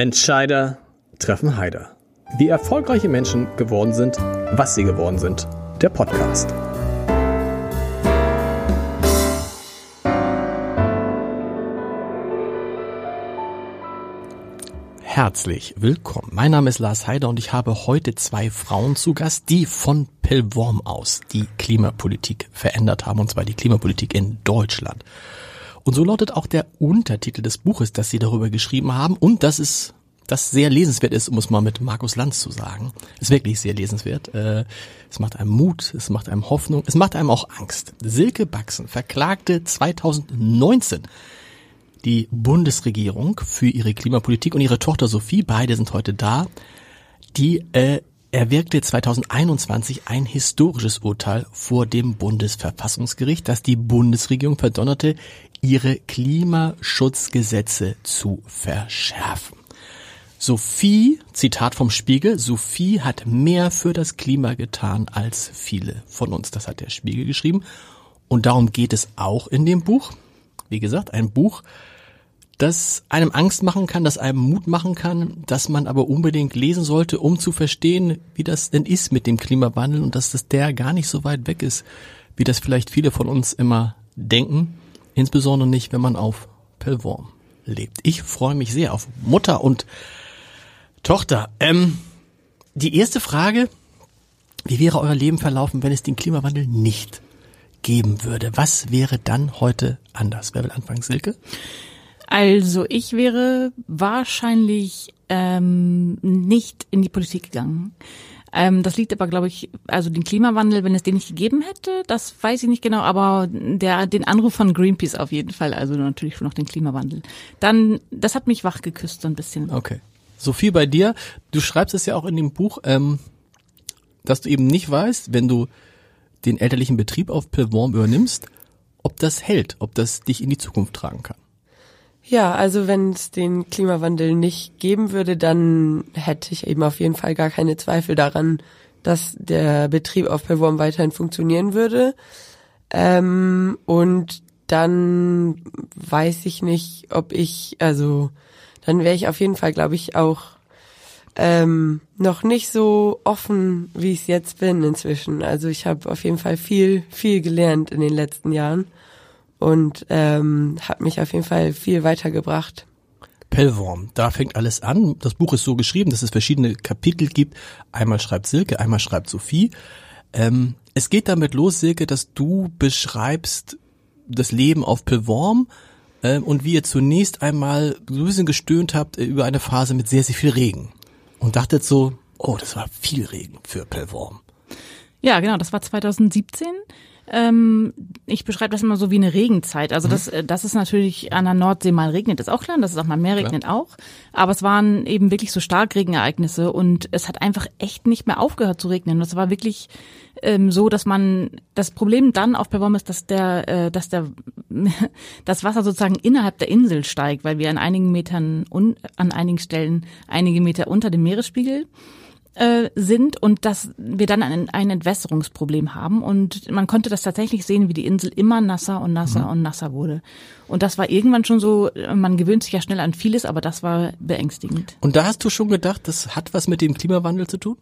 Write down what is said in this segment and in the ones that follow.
Entscheider treffen Heider. Wie erfolgreiche Menschen geworden sind, was sie geworden sind. Der Podcast. Herzlich willkommen. Mein Name ist Lars Heider und ich habe heute zwei Frauen zu Gast, die von Pellworm aus die Klimapolitik verändert haben, und zwar die Klimapolitik in Deutschland. Und so lautet auch der Untertitel des Buches, das sie darüber geschrieben haben und das ist das sehr lesenswert ist, um es mal mit Markus Lanz zu sagen. Ist wirklich sehr lesenswert. Äh, es macht einem Mut, es macht einem Hoffnung, es macht einem auch Angst. Silke Baxen verklagte 2019 die Bundesregierung für ihre Klimapolitik und ihre Tochter Sophie, beide sind heute da, die äh, erwirkte 2021 ein historisches Urteil vor dem Bundesverfassungsgericht, das die Bundesregierung verdonnerte, ihre Klimaschutzgesetze zu verschärfen. Sophie, Zitat vom Spiegel, Sophie hat mehr für das Klima getan als viele von uns. Das hat der Spiegel geschrieben. Und darum geht es auch in dem Buch. Wie gesagt, ein Buch, das einem Angst machen kann, das einem Mut machen kann, das man aber unbedingt lesen sollte, um zu verstehen, wie das denn ist mit dem Klimawandel und dass das der gar nicht so weit weg ist, wie das vielleicht viele von uns immer denken. Insbesondere nicht, wenn man auf Pellworm lebt. Ich freue mich sehr auf Mutter und Tochter. Ähm, die erste Frage, wie wäre euer Leben verlaufen, wenn es den Klimawandel nicht geben würde? Was wäre dann heute anders? Wer will anfangen, Silke? Also ich wäre wahrscheinlich ähm, nicht in die Politik gegangen. Ähm, das liegt aber, glaube ich, also den Klimawandel, wenn es den nicht gegeben hätte, das weiß ich nicht genau, aber der, den Anruf von Greenpeace auf jeden Fall, also natürlich schon noch den Klimawandel. Dann, das hat mich wach geküsst so ein bisschen. Okay. Sophie, bei dir, du schreibst es ja auch in dem Buch, ähm, dass du eben nicht weißt, wenn du den elterlichen Betrieb auf Pilworm übernimmst, ob das hält, ob das dich in die Zukunft tragen kann. Ja, also wenn es den Klimawandel nicht geben würde, dann hätte ich eben auf jeden Fall gar keine Zweifel daran, dass der Betrieb auf Perworm weiterhin funktionieren würde. Ähm, und dann weiß ich nicht, ob ich, also dann wäre ich auf jeden Fall, glaube ich, auch ähm, noch nicht so offen, wie ich es jetzt bin inzwischen. Also ich habe auf jeden Fall viel, viel gelernt in den letzten Jahren und ähm, hat mich auf jeden Fall viel weitergebracht. Pellworm, da fängt alles an. Das Buch ist so geschrieben, dass es verschiedene Kapitel gibt. Einmal schreibt Silke, einmal schreibt Sophie. Ähm, es geht damit los, Silke, dass du beschreibst das Leben auf Pellworm äh, und wie ihr zunächst einmal so ein bisschen gestöhnt habt äh, über eine Phase mit sehr, sehr viel Regen. Und dachtet so, oh, das war viel Regen für Pellworm. Ja, genau, das war 2017. Ähm, ich beschreibe das immer so wie eine Regenzeit. Also mhm. das, äh, das ist natürlich an der Nordsee mal regnet, ist auch klar, dass es auch mal mehr regnet klar. auch. Aber es waren eben wirklich so Starkregenereignisse und es hat einfach echt nicht mehr aufgehört zu regnen. Das war wirklich ähm, so, dass man das Problem dann auf Perform ist, dass der, äh, dass der das Wasser sozusagen innerhalb der Insel steigt, weil wir an einigen Metern und an einigen Stellen einige Meter unter dem Meeresspiegel äh, sind und dass wir dann ein, ein Entwässerungsproblem haben. Und man konnte das tatsächlich sehen, wie die Insel immer nasser und nasser mhm. und nasser wurde. Und das war irgendwann schon so, man gewöhnt sich ja schnell an vieles, aber das war beängstigend. Und da hast du schon gedacht, das hat was mit dem Klimawandel zu tun?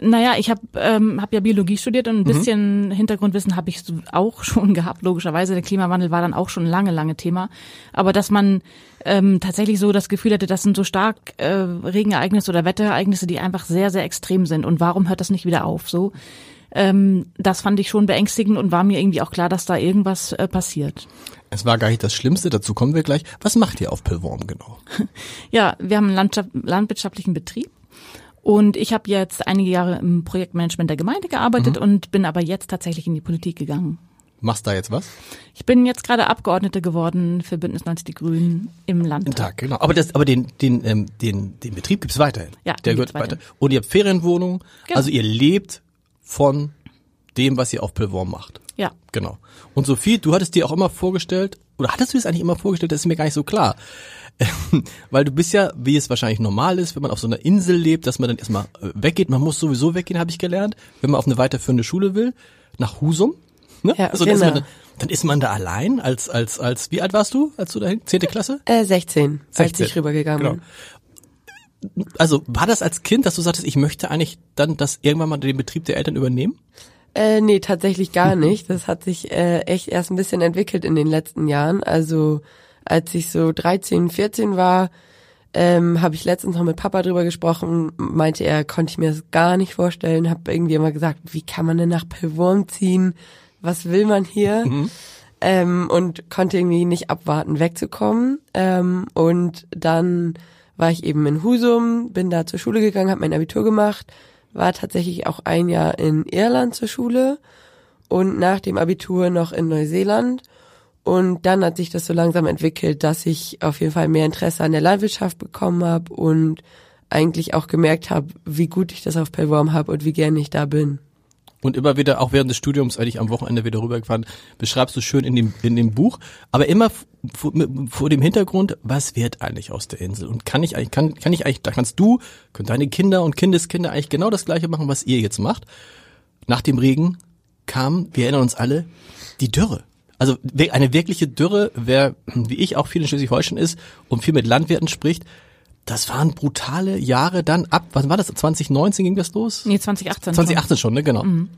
Naja, ich habe ähm, hab ja Biologie studiert und ein mhm. bisschen Hintergrundwissen habe ich auch schon gehabt, logischerweise. Der Klimawandel war dann auch schon lange, lange Thema. Aber dass man ähm, tatsächlich so das Gefühl hatte, das sind so stark äh, Regenereignisse oder Wetterereignisse, die einfach sehr, sehr extrem sind. Und warum hört das nicht wieder auf? So, ähm, das fand ich schon beängstigend und war mir irgendwie auch klar, dass da irgendwas äh, passiert. Es war gar nicht das Schlimmste, dazu kommen wir gleich. Was macht ihr auf Pillworm genau? Ja, wir haben einen landwirtschaftlichen Betrieb. Und ich habe jetzt einige Jahre im Projektmanagement der Gemeinde gearbeitet mhm. und bin aber jetzt tatsächlich in die Politik gegangen. Machst da jetzt was? Ich bin jetzt gerade Abgeordnete geworden für Bündnis 90 Die Grünen im Landtag. Tag, genau. Aber das, aber den, den, ähm, den, den Betrieb gibt's weiterhin. Ja, der gehört weiter. Und ihr habt Ferienwohnungen. Genau. Also ihr lebt von dem, was ihr auf Pillworm macht. Ja. Genau. Und Sophie, du hattest dir auch immer vorgestellt, oder hattest du es eigentlich immer vorgestellt, das ist mir gar nicht so klar. Weil du bist ja, wie es wahrscheinlich normal ist, wenn man auf so einer Insel lebt, dass man dann erstmal äh, weggeht. Man muss sowieso weggehen, habe ich gelernt, wenn man auf eine weiterführende Schule will, nach Husum. Ne? Ja, also, genau. dann, ist man, dann ist man da allein als, als, als, wie alt warst du, als du dahin? Zehnte Klasse? Äh, 16, 16. als ich rübergegangen genau. bin. also war das als Kind, dass du sagtest, ich möchte eigentlich dann das irgendwann mal den Betrieb der Eltern übernehmen? Äh, nee, tatsächlich gar nicht. Das hat sich äh, echt erst ein bisschen entwickelt in den letzten Jahren. Also als ich so 13, 14 war, ähm, habe ich letztens noch mit Papa drüber gesprochen, meinte er, konnte ich mir das gar nicht vorstellen, habe irgendwie immer gesagt, wie kann man denn nach Pelvorm ziehen? Was will man hier? Mhm. Ähm, und konnte irgendwie nicht abwarten, wegzukommen. Ähm, und dann war ich eben in Husum, bin da zur Schule gegangen, habe mein Abitur gemacht, war tatsächlich auch ein Jahr in Irland zur Schule und nach dem Abitur noch in Neuseeland. Und dann hat sich das so langsam entwickelt, dass ich auf jeden Fall mehr Interesse an der Landwirtschaft bekommen habe und eigentlich auch gemerkt habe, wie gut ich das auf Pellworm habe und wie gerne ich da bin. Und immer wieder, auch während des Studiums, eigentlich am Wochenende wieder rübergefahren, beschreibst du schön in dem, in dem Buch, aber immer vor, vor dem Hintergrund, was wird eigentlich aus der Insel? Und kann ich eigentlich, kann, kann ich eigentlich, da kannst du, können deine Kinder und Kindeskinder eigentlich genau das Gleiche machen, was ihr jetzt macht. Nach dem Regen kam, wir erinnern uns alle, die Dürre. Also eine wirkliche Dürre, wer wie ich auch viel in Schleswig-Holstein ist und viel mit Landwirten spricht, das waren brutale Jahre dann ab, was war das, 2019 ging das los? Nee, 2018. 2018 schon, ne, genau. Mhm.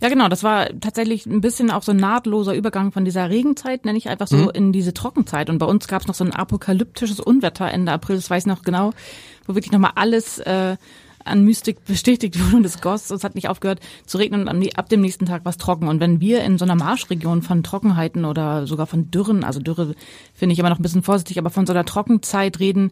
Ja, genau. Das war tatsächlich ein bisschen auch so ein nahtloser Übergang von dieser Regenzeit, nenne ich einfach so, mhm. in diese Trockenzeit. Und bei uns gab es noch so ein apokalyptisches Unwetter Ende April, das weiß ich noch genau, wo wirklich nochmal alles äh, an Mystik bestätigt wurde und es goss. Es hat nicht aufgehört zu regnen und ab dem nächsten Tag war es trocken. Und wenn wir in so einer Marschregion von Trockenheiten oder sogar von Dürren, also Dürre finde ich immer noch ein bisschen vorsichtig, aber von so einer Trockenzeit reden,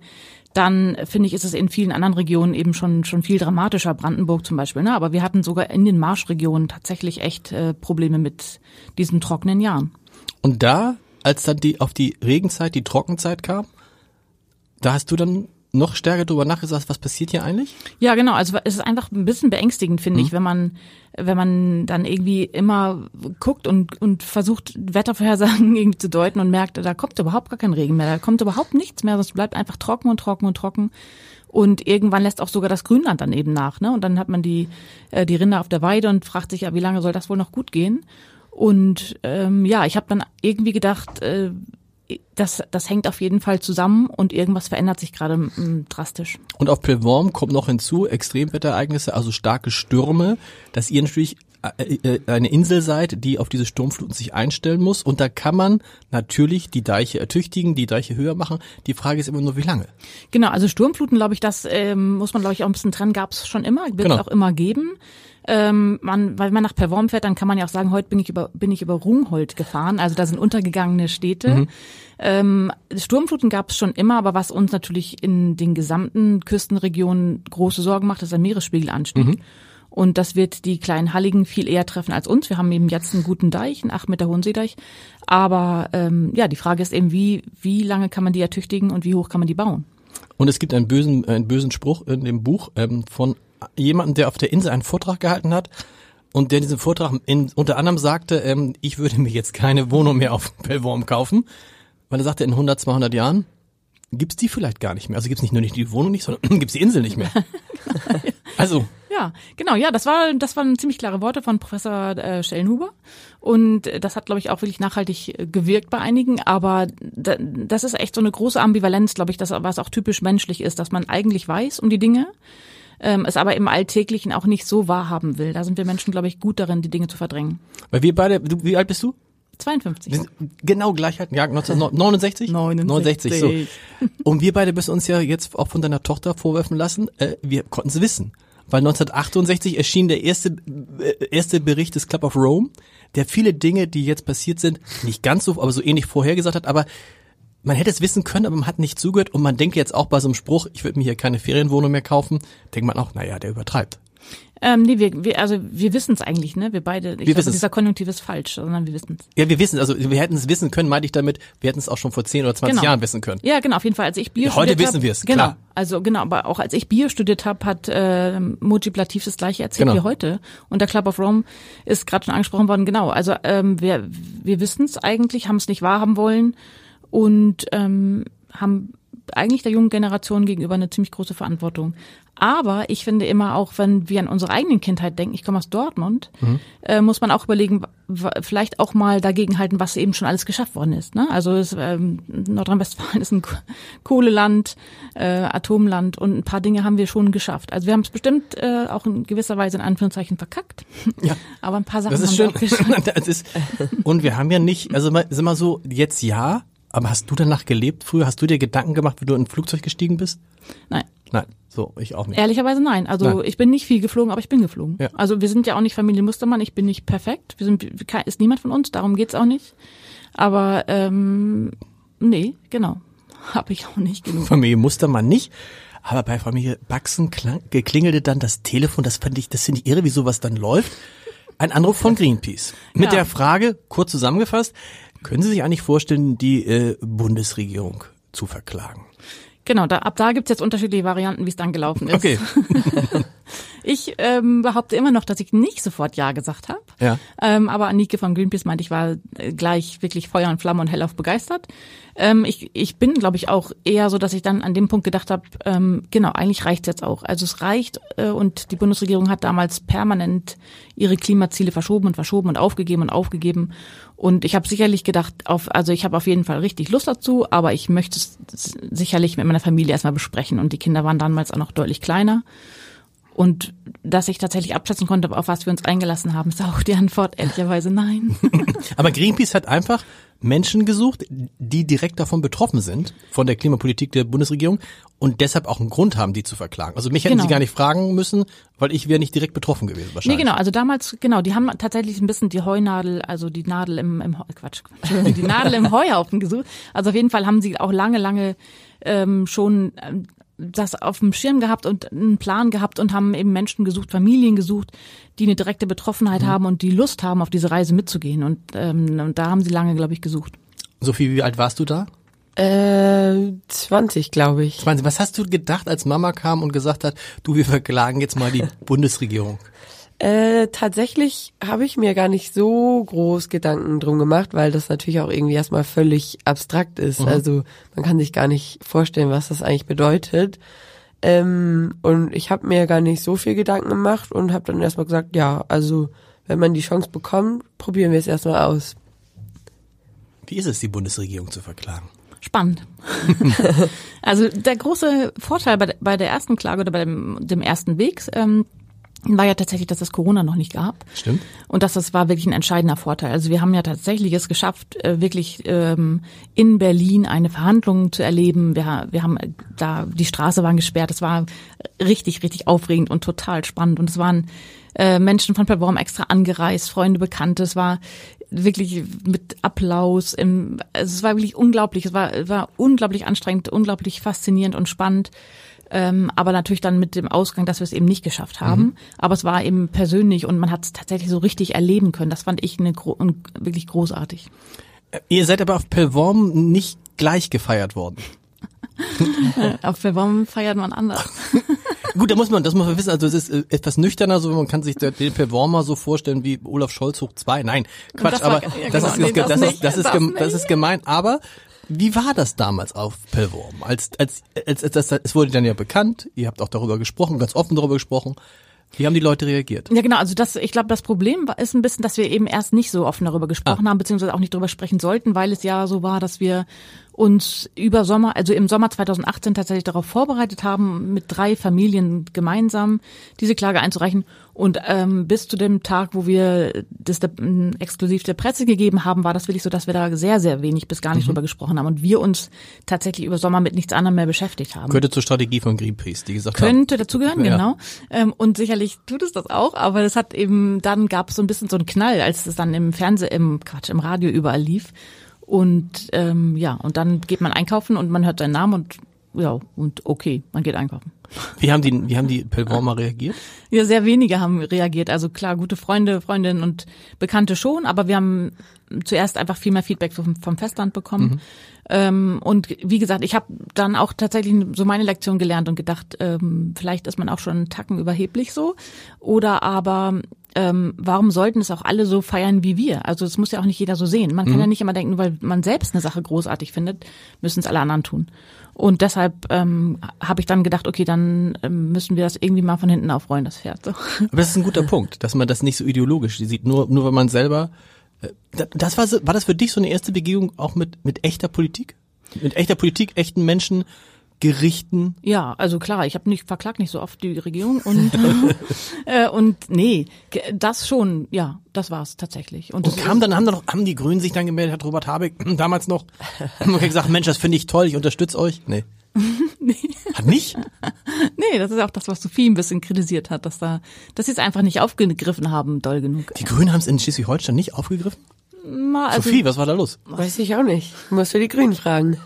dann finde ich, ist es in vielen anderen Regionen eben schon schon viel dramatischer, Brandenburg zum Beispiel. Ne? Aber wir hatten sogar in den Marschregionen tatsächlich echt äh, Probleme mit diesen trockenen Jahren. Und da, als dann die auf die Regenzeit, die Trockenzeit kam, da hast du dann noch stärker drüber nachgedacht, was passiert hier eigentlich? Ja, genau. Also es ist einfach ein bisschen beängstigend, finde mhm. ich, wenn man, wenn man dann irgendwie immer guckt und, und versucht, Wettervorhersagen irgendwie zu deuten und merkt, da kommt überhaupt gar kein Regen mehr, da kommt überhaupt nichts mehr, es bleibt einfach trocken und trocken und trocken. Und irgendwann lässt auch sogar das Grünland dann eben nach, ne? Und dann hat man die, äh, die Rinder auf der Weide und fragt sich, ja, wie lange soll das wohl noch gut gehen? Und ähm, ja, ich habe dann irgendwie gedacht, äh, das, das hängt auf jeden Fall zusammen und irgendwas verändert sich gerade mm, drastisch. Und auf Pelvorm kommt noch hinzu Extremwetterereignisse, also starke Stürme, dass ihr natürlich äh, äh, eine Insel seid, die auf diese Sturmfluten sich einstellen muss. Und da kann man natürlich die Deiche ertüchtigen, die Deiche höher machen. Die Frage ist immer nur, wie lange? Genau, also Sturmfluten, glaube ich, das ähm, muss man, glaube ich, auch ein bisschen trennen, gab es schon immer, wird es genau. auch immer geben. Ähm, man, weil man nach Perworm fährt, dann kann man ja auch sagen, heute bin ich über, bin ich über Rungholt gefahren. Also da sind untergegangene Städte. Mhm. Ähm, Sturmfluten gab es schon immer, aber was uns natürlich in den gesamten Küstenregionen große Sorgen macht, ist der Meeresspiegelanstieg. Mhm. Und das wird die kleinen Halligen viel eher treffen als uns. Wir haben eben jetzt einen guten Deich, einen 8 Meter hohen Seedeich. Aber ähm, ja, die Frage ist eben, wie, wie lange kann man die ertüchtigen und wie hoch kann man die bauen? Und es gibt einen bösen, einen bösen Spruch in dem Buch ähm, von jemanden, der auf der Insel einen Vortrag gehalten hat und der diesen Vortrag in, unter anderem sagte, ähm, ich würde mir jetzt keine Wohnung mehr auf Pellworm kaufen, weil er sagte, in 100, 200 Jahren gibt's die vielleicht gar nicht mehr. Also gibt's nicht nur nicht die Wohnung nicht, sondern gibt's die Insel nicht mehr. also. Ja, genau, ja, das war das waren ziemlich klare Worte von Professor äh, Schellenhuber. Und das hat glaube ich auch wirklich nachhaltig gewirkt bei einigen, aber da, das ist echt so eine große Ambivalenz, glaube ich, das was auch typisch menschlich ist, dass man eigentlich weiß um die Dinge, ähm, es aber im Alltäglichen auch nicht so wahrhaben will. Da sind wir Menschen, glaube ich, gut darin, die Dinge zu verdrängen. Weil wir beide, du, wie alt bist du? 52. Genau Gleichheit, ja, 1969? 69. 69, so. Und wir beide müssen uns ja jetzt auch von deiner Tochter vorwerfen lassen, äh, wir konnten es wissen. Weil 1968 erschien der erste, äh, erste Bericht des Club of Rome, der viele Dinge, die jetzt passiert sind, nicht ganz so, aber so ähnlich vorhergesagt hat, aber man hätte es wissen können, aber man hat nicht zugehört und man denkt jetzt auch bei so einem Spruch, ich würde mir hier keine Ferienwohnung mehr kaufen, denkt man auch, naja, der übertreibt. Ähm, nee, wir, wir, also wir wissen es eigentlich, ne? Wir beide. Ich wir glaube, dieser Konjunktiv ist falsch, sondern wir wissen es. Ja, wir wissen Also wir hätten es wissen können, meinte ich damit, wir hätten es auch schon vor 10 oder 20 genau. Jahren wissen können. Ja, genau, auf jeden Fall. Als ich Bio ja, Heute wissen wir es, genau. Klar. Also genau, aber auch als ich Bio studiert habe, hat äh, Mujib Latif das gleiche erzählt genau. wie heute. Und der Club of Rome ist gerade schon angesprochen worden, genau. Also ähm, wir, wir wissen es eigentlich, haben es nicht wahrhaben wollen und ähm, haben eigentlich der jungen Generation gegenüber eine ziemlich große Verantwortung. Aber ich finde immer auch, wenn wir an unsere eigenen Kindheit denken, ich komme aus Dortmund, mhm. äh, muss man auch überlegen, vielleicht auch mal dagegen halten, was eben schon alles geschafft worden ist. Ne? Also es, ähm, Nordrhein-Westfalen ist ein Kohleland, äh, Atomland und ein paar Dinge haben wir schon geschafft. Also wir haben es bestimmt äh, auch in gewisser Weise in Anführungszeichen verkackt. Ja. Aber ein paar Sachen das ist haben schön. wir auch geschafft. ist, und wir haben ja nicht, also sind wir so, jetzt ja, aber hast du danach gelebt früher? Hast du dir Gedanken gemacht, wenn du in ein Flugzeug gestiegen bist? Nein. Nein, so, ich auch nicht. Ehrlicherweise nein. Also nein. ich bin nicht viel geflogen, aber ich bin geflogen. Ja. Also wir sind ja auch nicht Familie Mustermann, ich bin nicht perfekt. Wir sind ist niemand von uns, darum geht's auch nicht. Aber ähm, nee, genau. Habe ich auch nicht genug. Familie Mustermann nicht. Aber bei Familie Baxen klingelte dann das Telefon, das fand ich, das finde ich irre, wie sowas dann läuft. Ein Anruf von Greenpeace. Mit ja. der Frage, kurz zusammengefasst, können Sie sich eigentlich vorstellen, die äh, Bundesregierung zu verklagen? Genau, da, ab da gibt's jetzt unterschiedliche Varianten, wie es dann gelaufen ist. Okay. ich ähm, behaupte immer noch, dass ich nicht sofort Ja gesagt habe. Ja. Ähm, aber Anike von Greenpeace meinte, ich war äh, gleich wirklich Feuer und Flamme und hellauf begeistert. Ähm, ich, ich bin, glaube ich, auch eher so, dass ich dann an dem Punkt gedacht habe, ähm, genau, eigentlich reicht's jetzt auch. Also es reicht äh, und die Bundesregierung hat damals permanent ihre Klimaziele verschoben und verschoben und aufgegeben und aufgegeben. Und ich habe sicherlich gedacht, auf, also ich habe auf jeden Fall richtig Lust dazu, aber ich möchte es sicherlich mit meiner Familie erstmal besprechen. Und die Kinder waren damals auch noch deutlich kleiner. Und dass ich tatsächlich abschätzen konnte, auf was wir uns eingelassen haben, ist auch die Antwort ehrlicherweise nein. Aber Greenpeace hat einfach Menschen gesucht, die direkt davon betroffen sind, von der Klimapolitik der Bundesregierung und deshalb auch einen Grund haben, die zu verklagen. Also mich hätten genau. sie gar nicht fragen müssen, weil ich wäre nicht direkt betroffen gewesen wahrscheinlich. Nee, genau. Also damals, genau, die haben tatsächlich ein bisschen die Heunadel, also die Nadel im, im Quatsch, die Nadel im Heuhaufen gesucht. Also auf jeden Fall haben sie auch lange, lange ähm, schon ähm, das auf dem Schirm gehabt und einen Plan gehabt und haben eben Menschen gesucht, Familien gesucht, die eine direkte Betroffenheit mhm. haben und die Lust haben, auf diese Reise mitzugehen. Und, ähm, und da haben sie lange, glaube ich, gesucht. Sophie, wie alt warst du da? Äh, 20, glaube ich. 20. Was hast du gedacht, als Mama kam und gesagt hat, du, wir verklagen jetzt mal die Bundesregierung? Äh, tatsächlich habe ich mir gar nicht so groß Gedanken drum gemacht, weil das natürlich auch irgendwie erstmal völlig abstrakt ist. Mhm. Also man kann sich gar nicht vorstellen, was das eigentlich bedeutet. Ähm, und ich habe mir gar nicht so viel Gedanken gemacht und habe dann erstmal gesagt, ja, also wenn man die Chance bekommt, probieren wir es erstmal aus. Wie ist es, die Bundesregierung zu verklagen? Spannend. also der große Vorteil bei, bei der ersten Klage oder bei dem, dem ersten Weg ähm, war ja tatsächlich, dass es Corona noch nicht gab. Stimmt. Und dass das war wirklich ein entscheidender Vorteil. Also wir haben ja tatsächlich es geschafft, äh, wirklich ähm, in Berlin eine Verhandlung zu erleben. Wir, wir haben da, die Straße war gesperrt. Es war richtig, richtig aufregend und total spannend. Und es waren äh, Menschen von Perborm extra angereist, Freunde, Bekannte. Es war wirklich mit Applaus. Im, also es war wirklich unglaublich. Es war, war unglaublich anstrengend, unglaublich faszinierend und spannend. Ähm, aber natürlich dann mit dem Ausgang, dass wir es eben nicht geschafft haben. Mhm. Aber es war eben persönlich und man hat es tatsächlich so richtig erleben können. Das fand ich eine, wirklich großartig. Äh, ihr seid aber auf Pelvorm nicht gleich gefeiert worden. auf Pelvorm feiert man anders. Gut, da muss man, das muss man wissen, also es ist äh, etwas nüchterner, so man kann sich den Performer so vorstellen wie Olaf Scholz hoch zwei. Nein, Quatsch, aber das, ist, das, ist, das ist gemein, aber wie war das damals auf Pellworm? Als, als, als, als, als, es wurde dann ja bekannt, ihr habt auch darüber gesprochen, ganz offen darüber gesprochen. Wie haben die Leute reagiert? Ja, genau. Also das, ich glaube, das Problem ist ein bisschen, dass wir eben erst nicht so offen darüber gesprochen ah. haben, beziehungsweise auch nicht darüber sprechen sollten, weil es ja so war, dass wir uns über Sommer, also im Sommer 2018 tatsächlich darauf vorbereitet haben, mit drei Familien gemeinsam diese Klage einzureichen. Und ähm, bis zu dem Tag, wo wir das der, exklusiv der Presse gegeben haben, war das wirklich so, dass wir da sehr, sehr wenig bis gar nicht mhm. drüber gesprochen haben und wir uns tatsächlich über Sommer mit nichts anderem mehr beschäftigt haben. Könnte zur Strategie von Greenpeace, die gesagt Könnte haben. Könnte dazugehören, ja. genau. Ähm, und sicherlich tut es das auch, aber es hat eben, dann gab es so ein bisschen so einen Knall, als es dann im Fernsehen, im Quatsch, im Radio überall lief. Und ähm, ja, und dann geht man einkaufen und man hört seinen Namen und ja, und okay, man geht einkaufen. Wie haben die, wie haben die Pellwormer reagiert? Ja, sehr wenige haben reagiert. Also klar, gute Freunde, Freundinnen und Bekannte schon, aber wir haben zuerst einfach viel mehr Feedback vom, vom Festland bekommen. Mhm. Ähm, und wie gesagt, ich habe dann auch tatsächlich so meine Lektion gelernt und gedacht, ähm, vielleicht ist man auch schon einen Tacken überheblich so. Oder aber ähm, warum sollten es auch alle so feiern wie wir? Also es muss ja auch nicht jeder so sehen. Man kann Mhm. ja nicht immer denken, weil man selbst eine Sache großartig findet, müssen es alle anderen tun. Und deshalb ähm, habe ich dann gedacht, okay, dann ähm, müssen wir das irgendwie mal von hinten aufrollen, das Pferd. So. Aber das ist ein guter Punkt, dass man das nicht so ideologisch sieht, nur, nur wenn man selber, das war, war das für dich so eine erste Begegnung auch mit, mit echter Politik? Mit echter Politik, echten Menschen, Gerichten? Ja, also klar, ich habe nicht verklagt nicht so oft die Regierung und äh, und nee, das schon, ja, das war's tatsächlich. Und, Und kam dann, haben dann noch, haben die Grünen sich dann gemeldet, hat Robert Habeck damals noch haben gesagt, Mensch, das finde ich toll, ich unterstütze euch? Nee. Hat nicht? nee, das ist auch das, was Sophie ein bisschen kritisiert hat, dass da, dass sie es einfach nicht aufgegriffen haben, doll genug. Die Grünen haben es in Schleswig-Holstein nicht aufgegriffen? Mal, also, Sophie, was war da los? Weiß ich auch nicht. Musst du die Grünen fragen.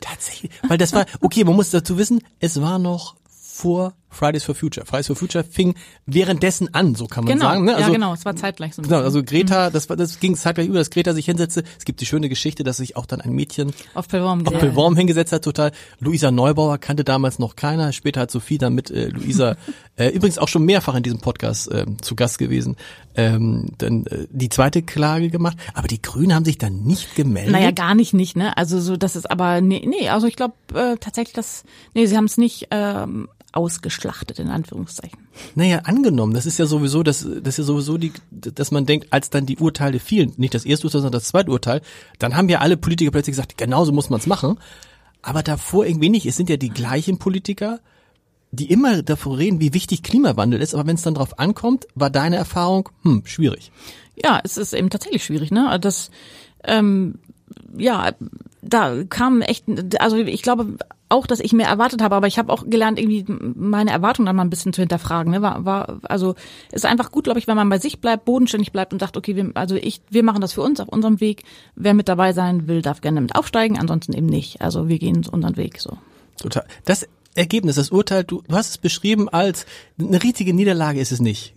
Tatsächlich. Weil das war, okay, man muss dazu wissen, es war noch vor Fridays for Future. Fridays for Future fing währenddessen an, so kann man genau, sagen. Ne? ja genau, es war zeitgleich so. Genau, also Greta, das war, das ging zeitgleich über, dass Greta sich hinsetzte. Es gibt die schöne Geschichte, dass sich auch dann ein Mädchen auf Pelvorm auf Pilworm hingesetzt hat, total. Luisa Neubauer kannte damals noch keiner. Später hat Sophie dann mit äh, Luisa, äh, übrigens auch schon mehrfach in diesem Podcast ähm, zu Gast gewesen, ähm, dann äh, die zweite Klage gemacht. Aber die Grünen haben sich dann nicht gemeldet. Naja, gar nicht nicht, ne? Also so, das ist aber nee, nee also ich glaube äh, tatsächlich, dass nee, sie haben es nicht ähm, ausgeschlachtet in Anführungszeichen. Naja, angenommen, das ist ja sowieso, das, das ist ja sowieso die, dass man denkt, als dann die Urteile fielen, nicht das erste Urteil, sondern das zweite Urteil, dann haben ja alle Politiker plötzlich gesagt, genau so muss man es machen. Aber davor irgendwie nicht. Es sind ja die gleichen Politiker, die immer davon reden, wie wichtig Klimawandel ist, aber wenn es dann drauf ankommt, war deine Erfahrung, hm, schwierig. Ja, es ist eben tatsächlich schwierig, ne? Das ähm, ja, da kam echt, also ich glaube auch, dass ich mehr erwartet habe, aber ich habe auch gelernt, irgendwie meine Erwartungen dann mal ein bisschen zu hinterfragen. Ne? War, war, also ist einfach gut, glaube ich, wenn man bei sich bleibt, bodenständig bleibt und sagt, okay, wir, also ich, wir machen das für uns auf unserem Weg. Wer mit dabei sein will, darf gerne mit aufsteigen, ansonsten eben nicht. Also wir gehen unseren Weg so. Total. Das Ergebnis, das Urteil, du, du hast es beschrieben als eine richtige Niederlage ist es nicht.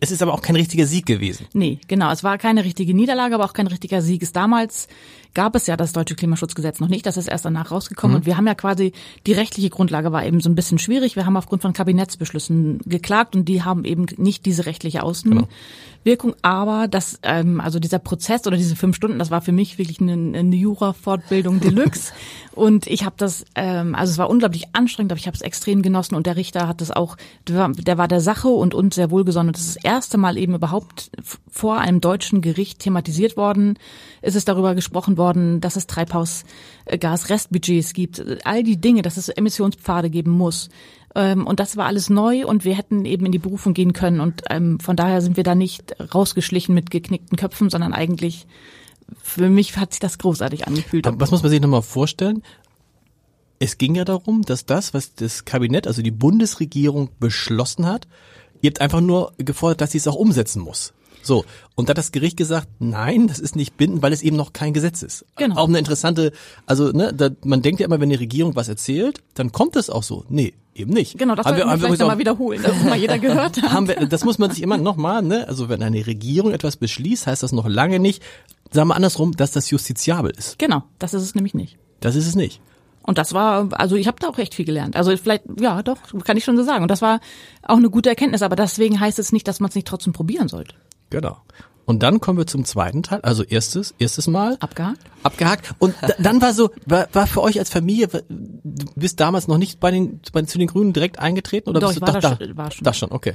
Es ist aber auch kein richtiger Sieg gewesen. Nee, genau. Es war keine richtige Niederlage, aber auch kein richtiger Sieg. Es damals gab es ja das deutsche Klimaschutzgesetz noch nicht. Das ist erst danach rausgekommen. Und wir haben ja quasi, die rechtliche Grundlage war eben so ein bisschen schwierig. Wir haben aufgrund von Kabinettsbeschlüssen geklagt und die haben eben nicht diese rechtliche Außenwirkung. Aber das, ähm, also dieser Prozess oder diese fünf Stunden, das war für mich wirklich eine, eine Jura-Fortbildung Deluxe. und ich habe das, ähm, also es war unglaublich anstrengend, aber ich habe es extrem genossen und der Richter hat das auch, der war, der Sache und uns sehr wohlgesonnen. Das ist das erste Mal eben überhaupt vor einem deutschen Gericht thematisiert worden. Ist es darüber gesprochen worden, dass es Treibhausgasrestbudgets gibt, all die Dinge, dass es Emissionspfade geben muss. Ähm, Und das war alles neu und wir hätten eben in die Berufung gehen können. Und ähm, von daher sind wir da nicht rausgeschlichen mit geknickten Köpfen, sondern eigentlich, für mich hat sich das großartig angefühlt. Aber was muss man sich nochmal vorstellen? Es ging ja darum, dass das, was das Kabinett, also die Bundesregierung beschlossen hat, habt einfach nur gefordert, dass sie es auch umsetzen muss. So. Und da hat das Gericht gesagt, nein, das ist nicht bindend, weil es eben noch kein Gesetz ist. Genau. Auch eine interessante, also, ne, da, man denkt ja immer, wenn die Regierung was erzählt, dann kommt es auch so. Nee, eben nicht. Genau, das Haben sollten wir, vielleicht gesagt, nochmal wiederholen, dass mal jeder gehört hat. haben wir, das muss man sich immer nochmal, ne? Also wenn eine Regierung etwas beschließt, heißt das noch lange nicht, sagen wir andersrum, dass das justiziabel ist. Genau, das ist es nämlich nicht. Das ist es nicht. Und das war, also ich habe da auch echt viel gelernt. Also vielleicht, ja, doch, kann ich schon so sagen. Und das war auch eine gute Erkenntnis, aber deswegen heißt es nicht, dass man es nicht trotzdem probieren sollte. Genau. Und dann kommen wir zum zweiten Teil, also erstes, erstes Mal. Abgehakt? Abgehakt. Und da, dann war so, war, war für euch als Familie, du bist damals noch nicht bei den, bei, zu den Grünen direkt eingetreten? Oder Doch, bist du, war doch, da schon- war schon. Da schon, okay.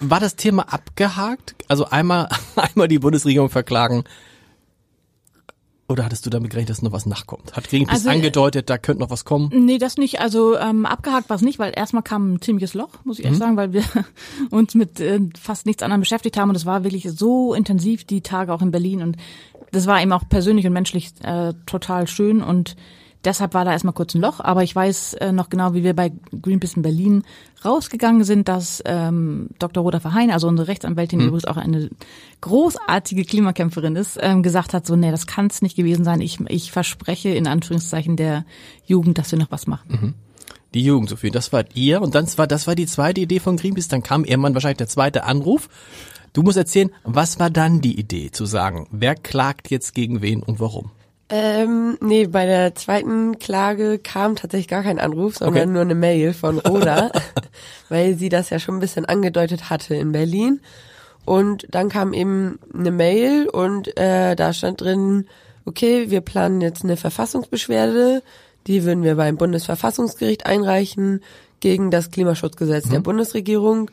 War das Thema abgehakt? Also einmal, einmal die Bundesregierung verklagen, oder hattest du damit gerechnet, dass noch was nachkommt? Hat Greenpeace Also, äh, angedeutet, da könnte noch was kommen? Nee, das nicht. Also ähm, abgehakt war es nicht, weil erstmal kam ein ziemliches Loch, muss ich ehrlich sagen, weil wir uns mit äh, fast nichts anderem beschäftigt haben und es war wirklich so intensiv die Tage auch in Berlin und das war eben auch persönlich und menschlich äh, total schön und deshalb war da erstmal kurz ein Loch, aber ich weiß äh, noch genau, wie wir bei Greenpeace in Berlin rausgegangen sind, dass ähm, Dr. Roda Verheyen, also unsere Rechtsanwältin, die übrigens auch eine großartige Klimakämpferin ist, ähm, gesagt hat, so, nee, das kann es nicht gewesen sein. Ich, ich verspreche in Anführungszeichen der Jugend, dass wir noch was machen. Die Jugend, Sophie, das wart ihr und dann war, das war die zweite Idee von Greenpeace, dann kam irgendwann wahrscheinlich der zweite Anruf. Du musst erzählen, was war dann die Idee zu sagen, wer klagt jetzt gegen wen und warum? Ähm, nee, bei der zweiten Klage kam tatsächlich gar kein Anruf, sondern Okay. nur eine Mail von Roda, weil sie das ja schon ein bisschen angedeutet hatte in Berlin. Und dann kam eben eine Mail und äh, da stand drin, okay, wir planen jetzt eine Verfassungsbeschwerde, die würden wir beim Bundesverfassungsgericht einreichen gegen das Klimaschutzgesetz mhm. der Bundesregierung.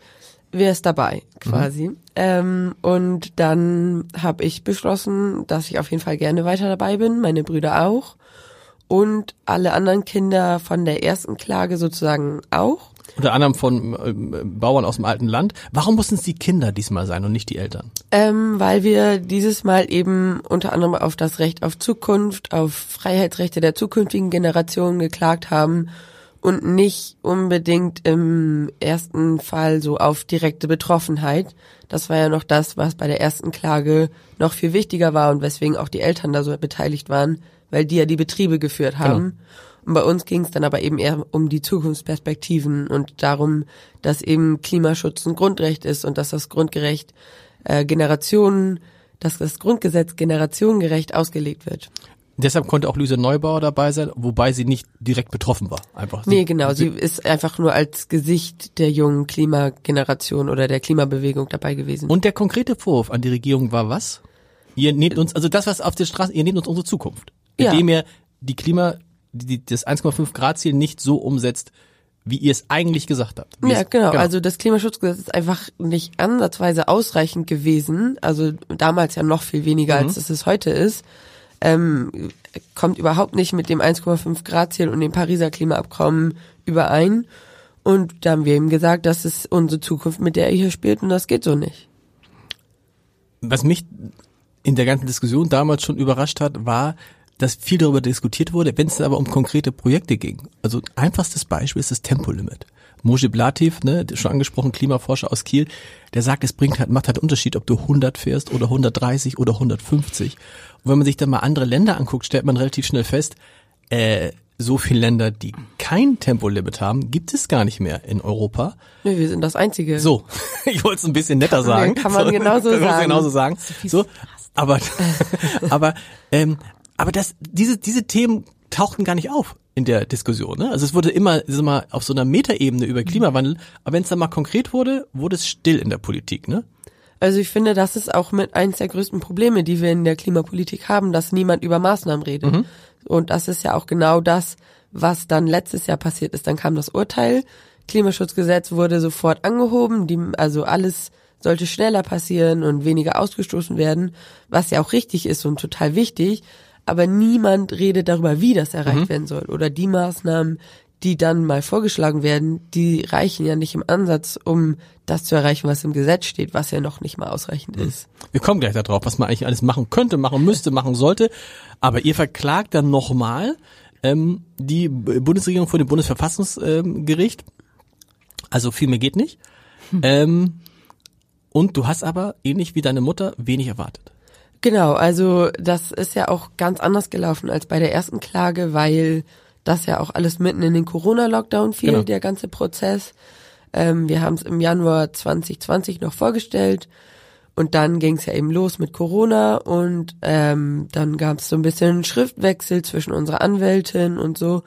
Wer ist dabei, quasi. Mhm. Ähm, und dann habe ich beschlossen, dass ich auf jeden Fall gerne weiter dabei bin, meine Brüder auch. Und alle anderen Kinder von der ersten Klage sozusagen auch. Unter anderem von äh, Bauern aus dem alten Land. Warum mussten es die Kinder diesmal sein und nicht die Eltern? Ähm, weil wir dieses Mal eben unter anderem auf das Recht auf Zukunft, auf Freiheitsrechte der zukünftigen Generationen geklagt haben und nicht unbedingt im ersten Fall so auf direkte Betroffenheit. Das war ja noch das, was bei der ersten Klage noch viel wichtiger war und weswegen auch die Eltern da so beteiligt waren, weil die ja die Betriebe geführt haben. Genau. Und bei uns ging es dann aber eben eher um die Zukunftsperspektiven und darum, dass eben Klimaschutz ein Grundrecht ist und dass das Grundgerecht äh, Generationen, dass das Grundgesetz generationengerecht ausgelegt wird. Deshalb konnte auch Luise Neubauer dabei sein, wobei sie nicht direkt betroffen war. Einfach. Nee, genau. Sie, sie ist einfach nur als Gesicht der jungen Klimageneration oder der Klimabewegung dabei gewesen. Und der konkrete Vorwurf an die Regierung war was? Ihr nehmt uns, also das, was auf der Straße, ihr nehmt uns unsere Zukunft. Indem ja. ihr die Klima, die, das 1,5 Grad Ziel nicht so umsetzt, wie ihr es eigentlich gesagt habt. Ja, genau. genau. Also das Klimaschutzgesetz ist einfach nicht ansatzweise ausreichend gewesen. Also damals ja noch viel weniger, mhm. als es heute ist. Ähm, kommt überhaupt nicht mit dem 1,5 Grad Ziel und dem Pariser Klimaabkommen überein. Und da haben wir ihm gesagt, das ist unsere Zukunft, mit der er hier spielt und das geht so nicht. Was mich in der ganzen Diskussion damals schon überrascht hat, war, dass viel darüber diskutiert wurde, wenn es aber um konkrete Projekte ging. Also einfachstes Beispiel ist das Tempolimit. Mojib Latif, ne, schon angesprochen, Klimaforscher aus Kiel, der sagt, es bringt halt, macht halt Unterschied, ob du 100 fährst oder 130 oder 150. Und wenn man sich dann mal andere Länder anguckt, stellt man relativ schnell fest, äh, so viele Länder, die kein Tempolimit haben, gibt es gar nicht mehr in Europa. Nee, wir sind das Einzige. So, ich wollte es ein bisschen netter sagen. Kann man genauso so, sagen. Genauso sagen. So, aber, aber aber aber das, diese, diese Themen tauchten gar nicht auf in der Diskussion. Ne? Also es wurde immer, immer auf so einer Metaebene über Klimawandel, aber wenn es dann mal konkret wurde, wurde es still in der Politik. Ne? Also ich finde, das ist auch mit eins der größten Probleme, die wir in der Klimapolitik haben, dass niemand über Maßnahmen redet. Mhm. Und das ist ja auch genau das, was dann letztes Jahr passiert ist. Dann kam das Urteil, Klimaschutzgesetz wurde sofort angehoben, die, also alles sollte schneller passieren und weniger ausgestoßen werden, was ja auch richtig ist und total wichtig aber niemand redet darüber, wie das erreicht mhm. werden soll. Oder die Maßnahmen, die dann mal vorgeschlagen werden, die reichen ja nicht im Ansatz, um das zu erreichen, was im Gesetz steht, was ja noch nicht mal ausreichend mhm. ist. Wir kommen gleich darauf, was man eigentlich alles machen könnte, machen müsste, machen sollte. Aber ihr verklagt dann nochmal ähm, die Bundesregierung vor dem Bundesverfassungsgericht. Also viel mehr geht nicht. Hm. Ähm, und du hast aber, ähnlich wie deine Mutter, wenig erwartet. Genau, also das ist ja auch ganz anders gelaufen als bei der ersten Klage, weil das ja auch alles mitten in den Corona-Lockdown fiel, genau. der ganze Prozess. Ähm, wir haben es im Januar 2020 noch vorgestellt und dann ging es ja eben los mit Corona und ähm, dann gab es so ein bisschen Schriftwechsel zwischen unserer Anwältin und so.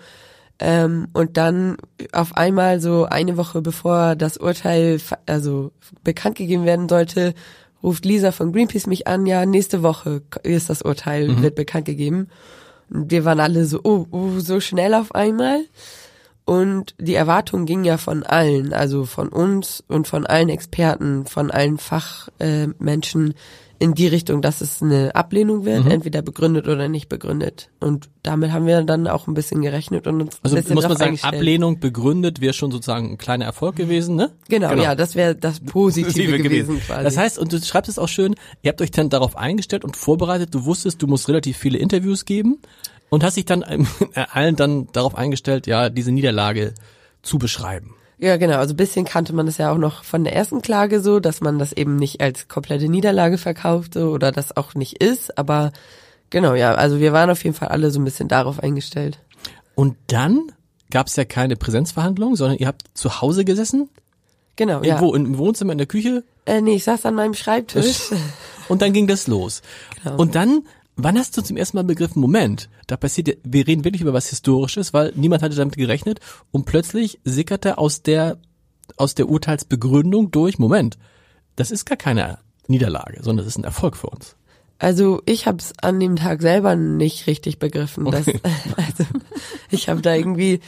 Ähm, und dann auf einmal so eine Woche bevor das Urteil also bekannt gegeben werden sollte, ruft Lisa von Greenpeace mich an, ja, nächste Woche ist das Urteil, mhm. wird bekannt gegeben. Wir waren alle so, oh, oh, so schnell auf einmal. Und die Erwartung ging ja von allen, also von uns und von allen Experten, von allen Fachmenschen, äh, in die Richtung, dass es eine Ablehnung wird, mhm. entweder begründet oder nicht begründet. Und damit haben wir dann auch ein bisschen gerechnet und uns also ein bisschen muss man sagen, Ablehnung begründet wäre schon sozusagen ein kleiner Erfolg gewesen, ne? Genau, genau. ja, das wäre das Positive gewesen, gewesen quasi. Das heißt, und du schreibst es auch schön, ihr habt euch dann darauf eingestellt und vorbereitet, du wusstest, du musst relativ viele Interviews geben und hast dich dann allen dann darauf eingestellt, ja, diese Niederlage zu beschreiben. Ja, genau. Also bisschen kannte man das ja auch noch von der ersten Klage so, dass man das eben nicht als komplette Niederlage verkaufte oder das auch nicht ist. Aber genau, ja, also wir waren auf jeden Fall alle so ein bisschen darauf eingestellt. Und dann gab es ja keine Präsenzverhandlung, sondern ihr habt zu Hause gesessen? Genau, ja. Wo, im Wohnzimmer, in der Küche? Äh, nee, ich saß an meinem Schreibtisch. Und dann ging das los. Genau. Und dann Wann hast du zum ersten Mal begriffen, Moment, da passiert wir reden wirklich über was Historisches, weil niemand hatte damit gerechnet und plötzlich sickerte aus der, aus der Urteilsbegründung durch, Moment, das ist gar keine Niederlage, sondern es ist ein Erfolg für uns. Also ich habe es an dem Tag selber nicht richtig begriffen. Dass, also ich habe da irgendwie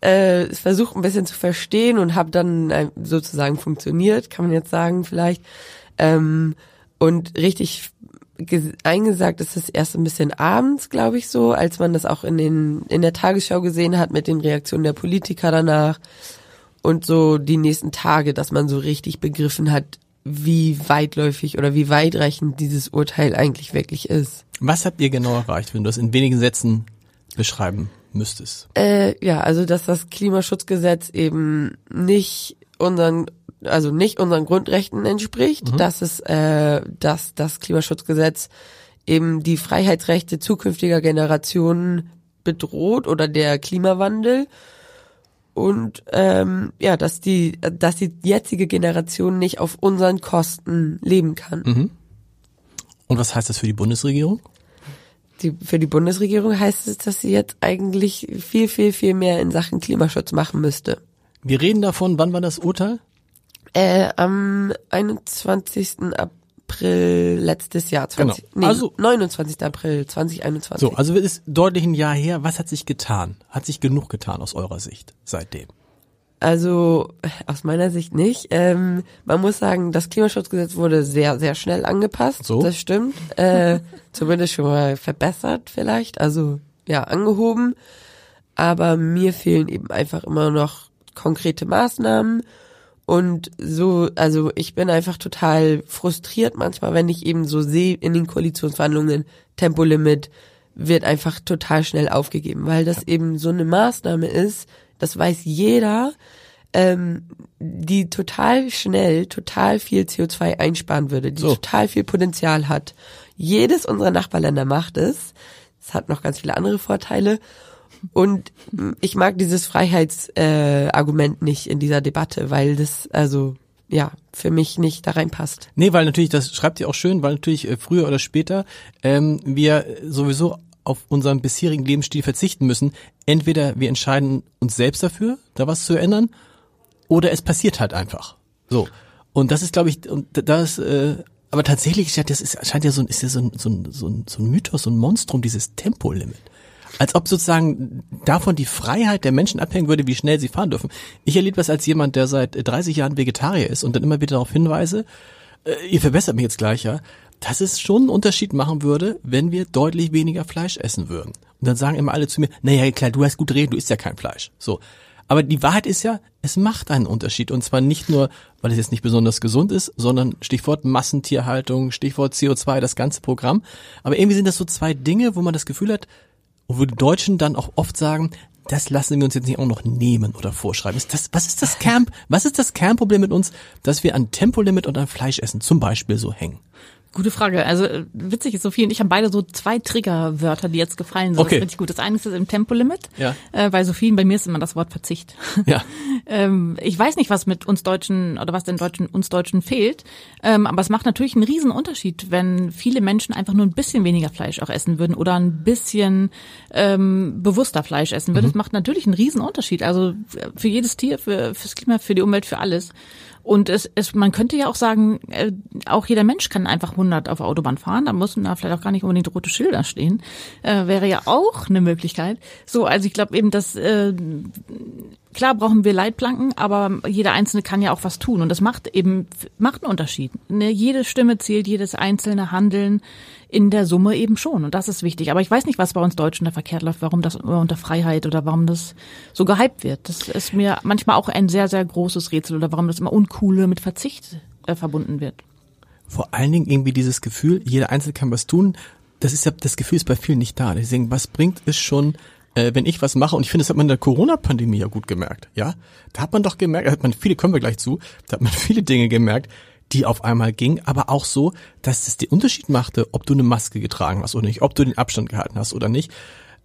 äh, versucht ein bisschen zu verstehen und habe dann äh, sozusagen funktioniert, kann man jetzt sagen vielleicht. Ähm, und richtig eingesagt ist es erst ein bisschen abends, glaube ich, so, als man das auch in den in der Tagesschau gesehen hat mit den Reaktionen der Politiker danach und so die nächsten Tage, dass man so richtig begriffen hat, wie weitläufig oder wie weitreichend dieses Urteil eigentlich wirklich ist. Was habt ihr genau erreicht, wenn du das in wenigen Sätzen beschreiben müsstest? Äh, ja, also dass das Klimaschutzgesetz eben nicht unseren also nicht unseren Grundrechten entspricht, mhm. dass es äh, dass das Klimaschutzgesetz eben die Freiheitsrechte zukünftiger Generationen bedroht oder der Klimawandel und ähm, ja, dass die, dass die jetzige Generation nicht auf unseren Kosten leben kann. Mhm. Und was heißt das für die Bundesregierung? Die, für die Bundesregierung heißt es, dass sie jetzt eigentlich viel, viel, viel mehr in Sachen Klimaschutz machen müsste. Wir reden davon, wann war das Urteil? Äh, am 21. April. Letztes Jahr, 20, genau. nee, also 29. April 2021. So, also es ist deutlich ein Jahr her. Was hat sich getan? Hat sich genug getan aus eurer Sicht seitdem? Also aus meiner Sicht nicht. Ähm, man muss sagen, das Klimaschutzgesetz wurde sehr, sehr schnell angepasst. So? Das stimmt. Äh, zumindest schon mal verbessert vielleicht. Also ja, angehoben. Aber mir fehlen eben einfach immer noch konkrete Maßnahmen und so, also ich bin einfach total frustriert manchmal, wenn ich eben so sehe in den Koalitionsverhandlungen, Tempolimit wird einfach total schnell aufgegeben, weil das eben so eine Maßnahme ist, das weiß jeder, ähm, die total schnell total viel CO2 einsparen würde, die so. total viel Potenzial hat. Jedes unserer Nachbarländer macht es. Es hat noch ganz viele andere Vorteile. Und ich mag dieses Freiheitsargument äh, nicht in dieser Debatte, weil das, also ja, für mich nicht da reinpasst. Nee, weil natürlich, das schreibt ihr auch schön, weil natürlich äh, früher oder später ähm, wir sowieso auf unseren bisherigen Lebensstil verzichten müssen. Entweder wir entscheiden uns selbst dafür, da was zu ändern, oder es passiert halt einfach. So. Und das ist, glaube ich, und das, äh, aber tatsächlich, das ist, scheint ja so, ist ja ein, so ein, so ein, so ein Mythos, so ein Monstrum, dieses Tempolimit als ob sozusagen davon die Freiheit der Menschen abhängen würde, wie schnell sie fahren dürfen. Ich erlebe das als jemand, der seit 30 Jahren Vegetarier ist und dann immer wieder darauf hinweise, äh, ihr verbessert mich jetzt gleich, ja, dass es schon einen Unterschied machen würde, wenn wir deutlich weniger Fleisch essen würden. Und dann sagen immer alle zu mir, naja, klar, du hast gut reden, du isst ja kein Fleisch. So. Aber die Wahrheit ist ja, es macht einen Unterschied. Und zwar nicht nur, weil es jetzt nicht besonders gesund ist, sondern Stichwort Massentierhaltung, Stichwort CO2, das ganze Programm. Aber irgendwie sind das so zwei Dinge, wo man das Gefühl hat, und wo die Deutschen dann auch oft sagen, das lassen wir uns jetzt nicht auch noch nehmen oder vorschreiben. Ist das, was ist das Camp, was ist das Kernproblem mit uns, dass wir an Tempolimit und an Fleischessen zum Beispiel so hängen? Gute Frage. Also witzig ist, Sophie und ich haben beide so zwei Triggerwörter, die jetzt gefallen sind. Okay. Das richtig gut. Das eine ist im Tempolimit. Ja. Äh, bei Sophie und bei mir ist immer das Wort Verzicht. Ja. ähm, ich weiß nicht, was mit uns Deutschen oder was den Deutschen uns Deutschen fehlt. Ähm, aber es macht natürlich einen riesen Unterschied, wenn viele Menschen einfach nur ein bisschen weniger Fleisch auch essen würden oder ein bisschen ähm, bewusster Fleisch essen würden. Mhm. Das macht natürlich einen riesen Unterschied. Also für jedes Tier, für fürs Klima, für die Umwelt, für alles. Und es, es, man könnte ja auch sagen, äh, auch jeder Mensch kann einfach 100 auf der Autobahn fahren. Da müssen da vielleicht auch gar nicht unbedingt rote Schilder stehen. Äh, wäre ja auch eine Möglichkeit. So, also ich glaube eben, dass äh, klar brauchen wir Leitplanken, aber jeder Einzelne kann ja auch was tun. Und das macht eben, macht einen Unterschied. Ne? Jede Stimme zählt, jedes einzelne Handeln in der Summe eben schon. Und das ist wichtig. Aber ich weiß nicht, was bei uns Deutschen da verkehrt läuft, warum das unter Freiheit oder warum das so gehypt wird. Das ist mir manchmal auch ein sehr, sehr großes Rätsel oder warum das immer Uncoole mit Verzicht äh, verbunden wird. Vor allen Dingen irgendwie dieses Gefühl, jeder Einzelne kann was tun. Das ist ja, das Gefühl ist bei vielen nicht da. Deswegen, was bringt es schon, äh, wenn ich was mache, und ich finde, das hat man in der Corona-Pandemie ja gut gemerkt, ja. Da hat man doch gemerkt, da hat man viele, kommen wir gleich zu, da hat man viele Dinge gemerkt, die auf einmal gingen, aber auch so, dass es den Unterschied machte, ob du eine Maske getragen hast oder nicht, ob du den Abstand gehalten hast oder nicht.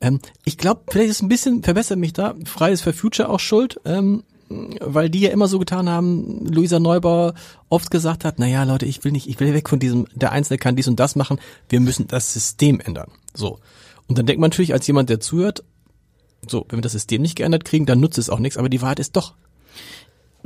Ähm, ich glaube, vielleicht ist ein bisschen, verbessert mich da, Fridays for Future auch schuld, ähm, weil die ja immer so getan haben, Luisa Neubauer oft gesagt hat, na ja, Leute, ich will nicht, ich will weg von diesem, der Einzelne kann dies und das machen, wir müssen das System ändern. So. Und dann denkt man natürlich als jemand, der zuhört, so, wenn wir das System nicht geändert kriegen, dann nutzt es auch nichts, aber die Wahrheit ist doch,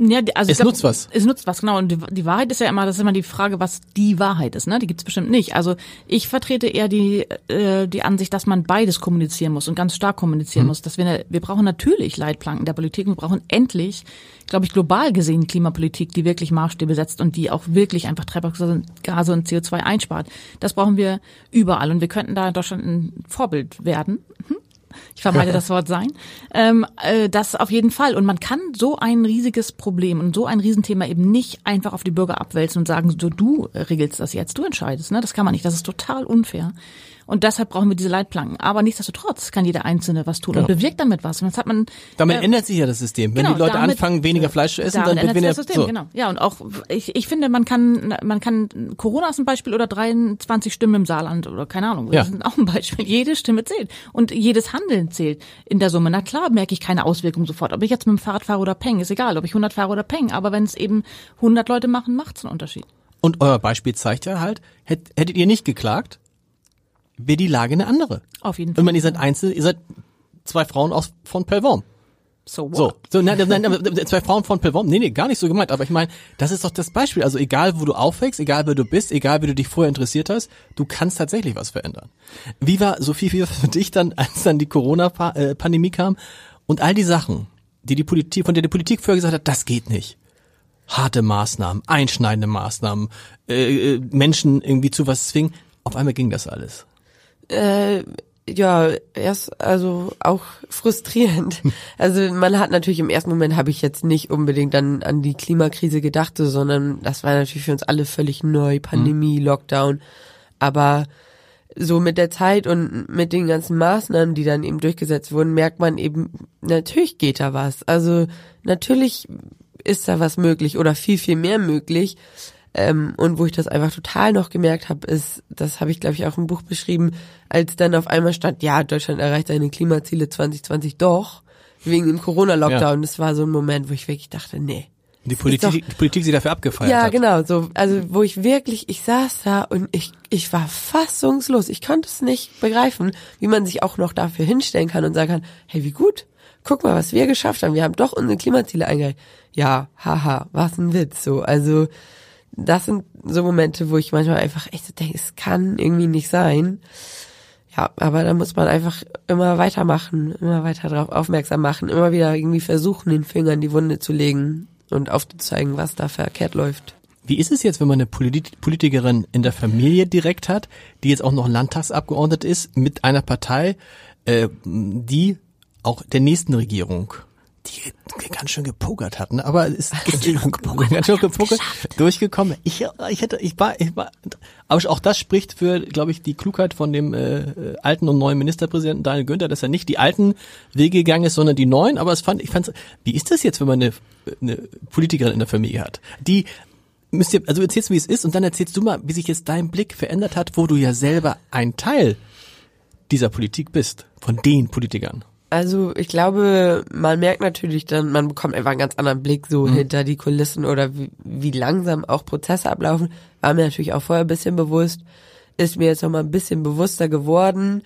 Ja, also es glaub, nutzt was. Es nutzt was, genau. Und die, die, Wahrheit ist ja immer, das ist immer die Frage, was die Wahrheit ist. Ne? Die gibt's bestimmt nicht. Also ich vertrete eher die äh, die Ansicht, dass man beides kommunizieren muss und ganz stark kommunizieren mhm. muss. Dass wir wir brauchen natürlich Leitplanken der Politik. Wir brauchen endlich, glaube ich, global gesehen Klimapolitik, die wirklich Maßstäbe setzt und die auch wirklich einfach Treibhausgase und CO2 einspart. Das brauchen wir überall und wir könnten da in Deutschland ein Vorbild werden. Hm? Ich vermeide das Wort sein, ähm, äh, das auf jeden Fall. Und man kann so ein riesiges Problem und so ein Riesenthema eben nicht einfach auf die Bürger abwälzen und sagen, so du regelst das jetzt, du entscheidest. Ne? Das kann man nicht, das ist total unfair. Und deshalb brauchen wir diese Leitplanken. Aber nichtsdestotrotz kann jeder Einzelne was tun genau. und bewirkt damit was. Und das hat man. Damit äh, ändert sich ja das System. Wenn genau, die Leute damit, anfangen, weniger Fleisch zu essen, dann wird weniger. Das System, so. genau. Ja, und auch ich, ich finde, man kann, man kann Corona ist ein Beispiel oder 23 Stimmen im Saarland oder keine Ahnung. Das ist auch ein Beispiel. Jede Stimme zählt und jedes Handeln zählt in der Summe. Na klar, merke ich keine Auswirkungen sofort. Ob ich jetzt mit dem Fahrrad fahre oder peng, ist egal. Ob ich 100 fahre oder peng. Aber wenn es eben 100 Leute machen, macht es einen Unterschied. Und euer Beispiel zeigt ja halt, hättet ihr nicht geklagt, wäre die Lage eine andere. Auf jeden Fall. Und wenn ihr seid einzeln, ihr seid zwei Frauen aus von Pelvorm. So, what? so, so nein, nein, nein, zwei Frauen von Pelvorm. Nee, nee, gar nicht so gemeint. Aber ich meine, das ist doch das Beispiel. Also egal, wo du aufwächst, egal, wer du bist, egal, wie du dich vorher interessiert hast, du kannst tatsächlich was verändern. Wie war, Sophie, wie war für dich dann, als dann die Corona-Pandemie kam und all die Sachen, die die Politik, von der die Politik vorher gesagt hat, das geht nicht harte Maßnahmen, einschneidende Maßnahmen, äh, äh, Menschen irgendwie zu was zwingen. Auf einmal ging das alles. Äh, ja, erst also auch frustrierend. Also man hat natürlich im ersten Moment habe ich jetzt nicht unbedingt dann an die Klimakrise gedacht, sondern das war natürlich für uns alle völlig neu, Pandemie, mhm. Lockdown. Aber so mit der Zeit und mit den ganzen Maßnahmen, die dann eben durchgesetzt wurden, merkt man eben, natürlich geht da was. Also natürlich ist da was möglich oder viel, viel mehr möglich. Ähm, und wo ich das einfach total noch gemerkt habe, ist, das habe ich glaube ich auch im Buch beschrieben, als dann auf einmal stand, ja, Deutschland erreicht seine Klimaziele 2020 doch, wegen dem Corona-Lockdown. Ja. Das war so ein Moment, wo ich wirklich dachte, nee. Die Politik, doch, die Politik sie dafür abgefeiert ja, hat. Ja, genau, so, also wo ich wirklich, ich saß da und ich, ich war fassungslos. Ich konnte es nicht begreifen, wie man sich auch noch dafür hinstellen kann und sagen kann, hey, wie gut, guck mal, was wir geschafft haben. Wir haben doch unsere Klimaziele eingereicht. Ja, haha, was ein Witz, so. Also, das sind so Momente, wo ich manchmal einfach echt denke, es kann irgendwie nicht sein. Ja, aber da muss man einfach immer weitermachen, immer weiter darauf aufmerksam machen, immer wieder irgendwie versuchen, den Finger in die Wunde zu legen und aufzuzeigen, was da verkehrt läuft. Wie ist es jetzt, wenn man eine Politikerin in der Familie direkt hat, die jetzt auch noch Landtagsabgeordnet ist, mit einer Partei, äh, die auch der nächsten Regierung die ganz schön gepokert hat, ne? aber es ist gepokert, ganz schön gepokert, durchgekommen. Ich, ich hätte, ich war, ich war, aber auch das spricht für, glaube ich, die Klugheit von dem äh, alten und neuen Ministerpräsidenten Daniel Günther, dass er nicht die alten Wege gegangen ist, sondern die neuen. Aber es fand, ich fand, wie ist das jetzt, wenn man eine, eine Politikerin in der Familie hat, die müsst ihr, also erzählst du, wie es ist und dann erzählst du mal, wie sich jetzt dein Blick verändert hat, wo du ja selber ein Teil dieser Politik bist, von den Politikern. Also ich glaube, man merkt natürlich dann, man bekommt einfach einen ganz anderen Blick so mhm. hinter die Kulissen oder wie, wie langsam auch Prozesse ablaufen. War mir natürlich auch vorher ein bisschen bewusst, ist mir jetzt nochmal ein bisschen bewusster geworden.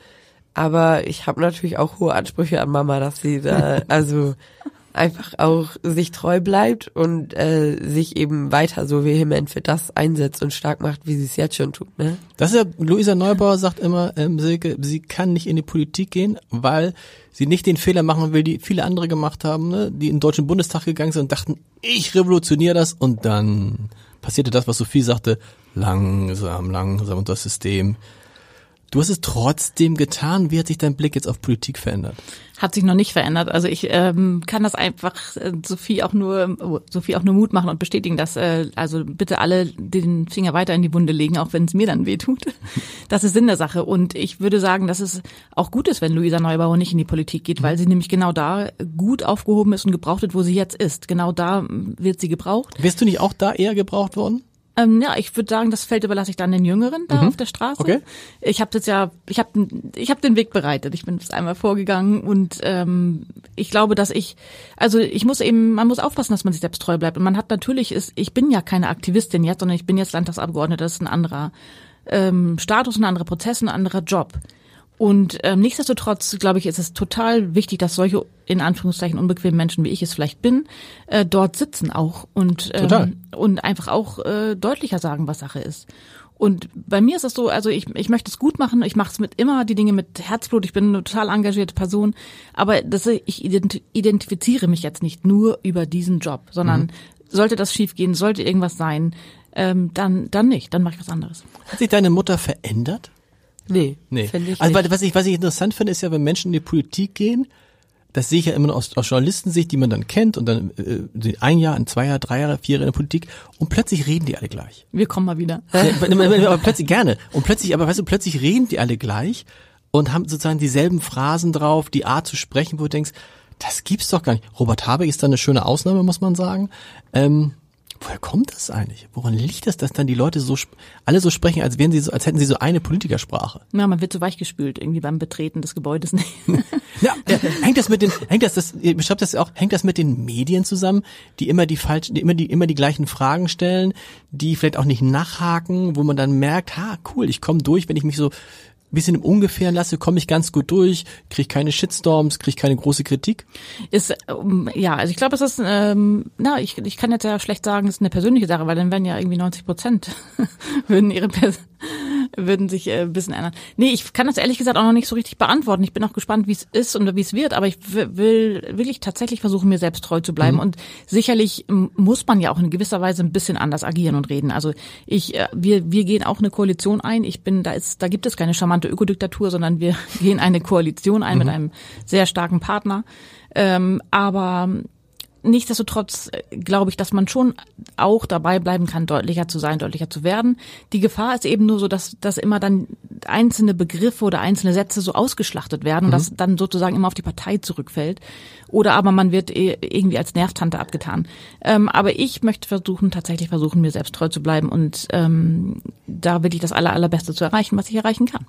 Aber ich habe natürlich auch hohe Ansprüche an Mama, dass sie da, also einfach auch sich treu bleibt und äh, sich eben weiter so vehement für das einsetzt und stark macht, wie sie es jetzt schon tut. Ne? Das ist ja, Luisa Neubauer sagt immer, ähm, Silke, sie kann nicht in die Politik gehen, weil sie nicht den Fehler machen will, die viele andere gemacht haben, ne? die in den Deutschen Bundestag gegangen sind und dachten, ich revolutioniere das und dann passierte das, was Sophie sagte, langsam, langsam und das System Du hast es trotzdem getan. Wie hat sich dein Blick jetzt auf Politik verändert? Hat sich noch nicht verändert. Also ich ähm, kann das einfach äh, Sophie auch nur oh, Sophie auch nur Mut machen und bestätigen, dass äh, also bitte alle den Finger weiter in die Wunde legen, auch wenn es mir dann weh tut. Das ist Sinn der Sache. Und ich würde sagen, dass es auch gut ist, wenn Luisa Neubauer nicht in die Politik geht, weil sie nämlich genau da gut aufgehoben ist und gebraucht wird, wo sie jetzt ist. Genau da wird sie gebraucht. Wärst du nicht auch da eher gebraucht worden? Ähm, ja, ich würde sagen, das Feld überlasse ich dann den Jüngeren da mhm. auf der Straße. Okay. Ich habe das ja, ich habe ich hab den Weg bereitet. Ich bin das einmal vorgegangen und ähm, ich glaube, dass ich, also ich muss eben, man muss aufpassen, dass man sich selbst treu bleibt. Und man hat natürlich, ist, ich bin ja keine Aktivistin jetzt, sondern ich bin jetzt Landtagsabgeordnete. Das ist ein anderer ähm, Status, ein anderer Prozess, ein anderer Job. Und ähm, nichtsdestotrotz, glaube ich, ist es total wichtig, dass solche in Anführungszeichen unbequemen Menschen, wie ich es vielleicht bin, äh, dort sitzen auch und ähm, und einfach auch äh, deutlicher sagen, was Sache ist. Und bei mir ist es so, also ich, ich möchte es gut machen, ich mache es mit immer die Dinge mit Herzblut, ich bin eine total engagierte Person, aber das, ich identifiziere mich jetzt nicht nur über diesen Job, sondern mhm. sollte das schiefgehen, sollte irgendwas sein, ähm, dann, dann nicht, dann mache ich was anderes. Hat sich deine Mutter verändert? Nee, nee. Ich also nicht. was ich, was ich interessant finde, ist ja, wenn Menschen in die Politik gehen, das sehe ich ja immer nur aus, aus Journalistensicht, die man dann kennt und dann äh, ein Jahr, ein zwei Jahre, drei Jahre, vier Jahre in der Politik und plötzlich reden die alle gleich. Wir kommen mal wieder. aber plötzlich gerne. Und plötzlich, aber weißt du, plötzlich reden die alle gleich und haben sozusagen dieselben Phrasen drauf, die Art zu sprechen, wo du denkst, das gibt's doch gar nicht. Robert Habeck ist da eine schöne Ausnahme, muss man sagen. Ähm, Woher kommt das eigentlich? Woran liegt das, dass dann die Leute so alle so sprechen, als wären sie so, als hätten sie so eine Politikersprache? Ja, man wird so weichgespült irgendwie beim Betreten des Gebäudes. ja, ja, hängt das mit den, hängt das, das, ihr beschreibt das auch, hängt das mit den Medien zusammen, die immer die falschen, die immer die immer die gleichen Fragen stellen, die vielleicht auch nicht nachhaken, wo man dann merkt, ha, cool, ich komme durch, wenn ich mich so bisschen im Ungefähren lasse, komme ich ganz gut durch, kriege keine Shitstorms, kriege keine große Kritik? Ist ähm, ja, also ich glaube, es ist, ähm, na, ich, ich kann jetzt ja schlecht sagen, es ist eine persönliche Sache, weil dann werden ja irgendwie 90 Prozent würden ihre Pers würden sich äh, ein bisschen ändern. Nee, ich kann das ehrlich gesagt auch noch nicht so richtig beantworten. Ich bin auch gespannt, wie es ist und wie es wird, aber ich will wirklich tatsächlich versuchen, mir selbst treu zu bleiben. Mhm. Und sicherlich muss man ja auch in gewisser Weise ein bisschen anders agieren und reden. Also ich, äh, wir, wir gehen auch eine Koalition ein. Ich bin, da ist, da gibt es keine charmante Ökodiktatur, sondern wir gehen eine Koalition ein mhm. mit einem sehr starken Partner. Ähm, aber Nichtsdestotrotz äh, glaube ich, dass man schon auch dabei bleiben kann, deutlicher zu sein, deutlicher zu werden. Die Gefahr ist eben nur so, dass, dass immer dann einzelne Begriffe oder einzelne Sätze so ausgeschlachtet werden mhm. und das dann sozusagen immer auf die Partei zurückfällt. Oder aber man wird eh irgendwie als Nervtante abgetan. Ähm, aber ich möchte versuchen, tatsächlich versuchen, mir selbst treu zu bleiben und ähm, da wirklich das aller, allerbeste zu erreichen, was ich erreichen kann.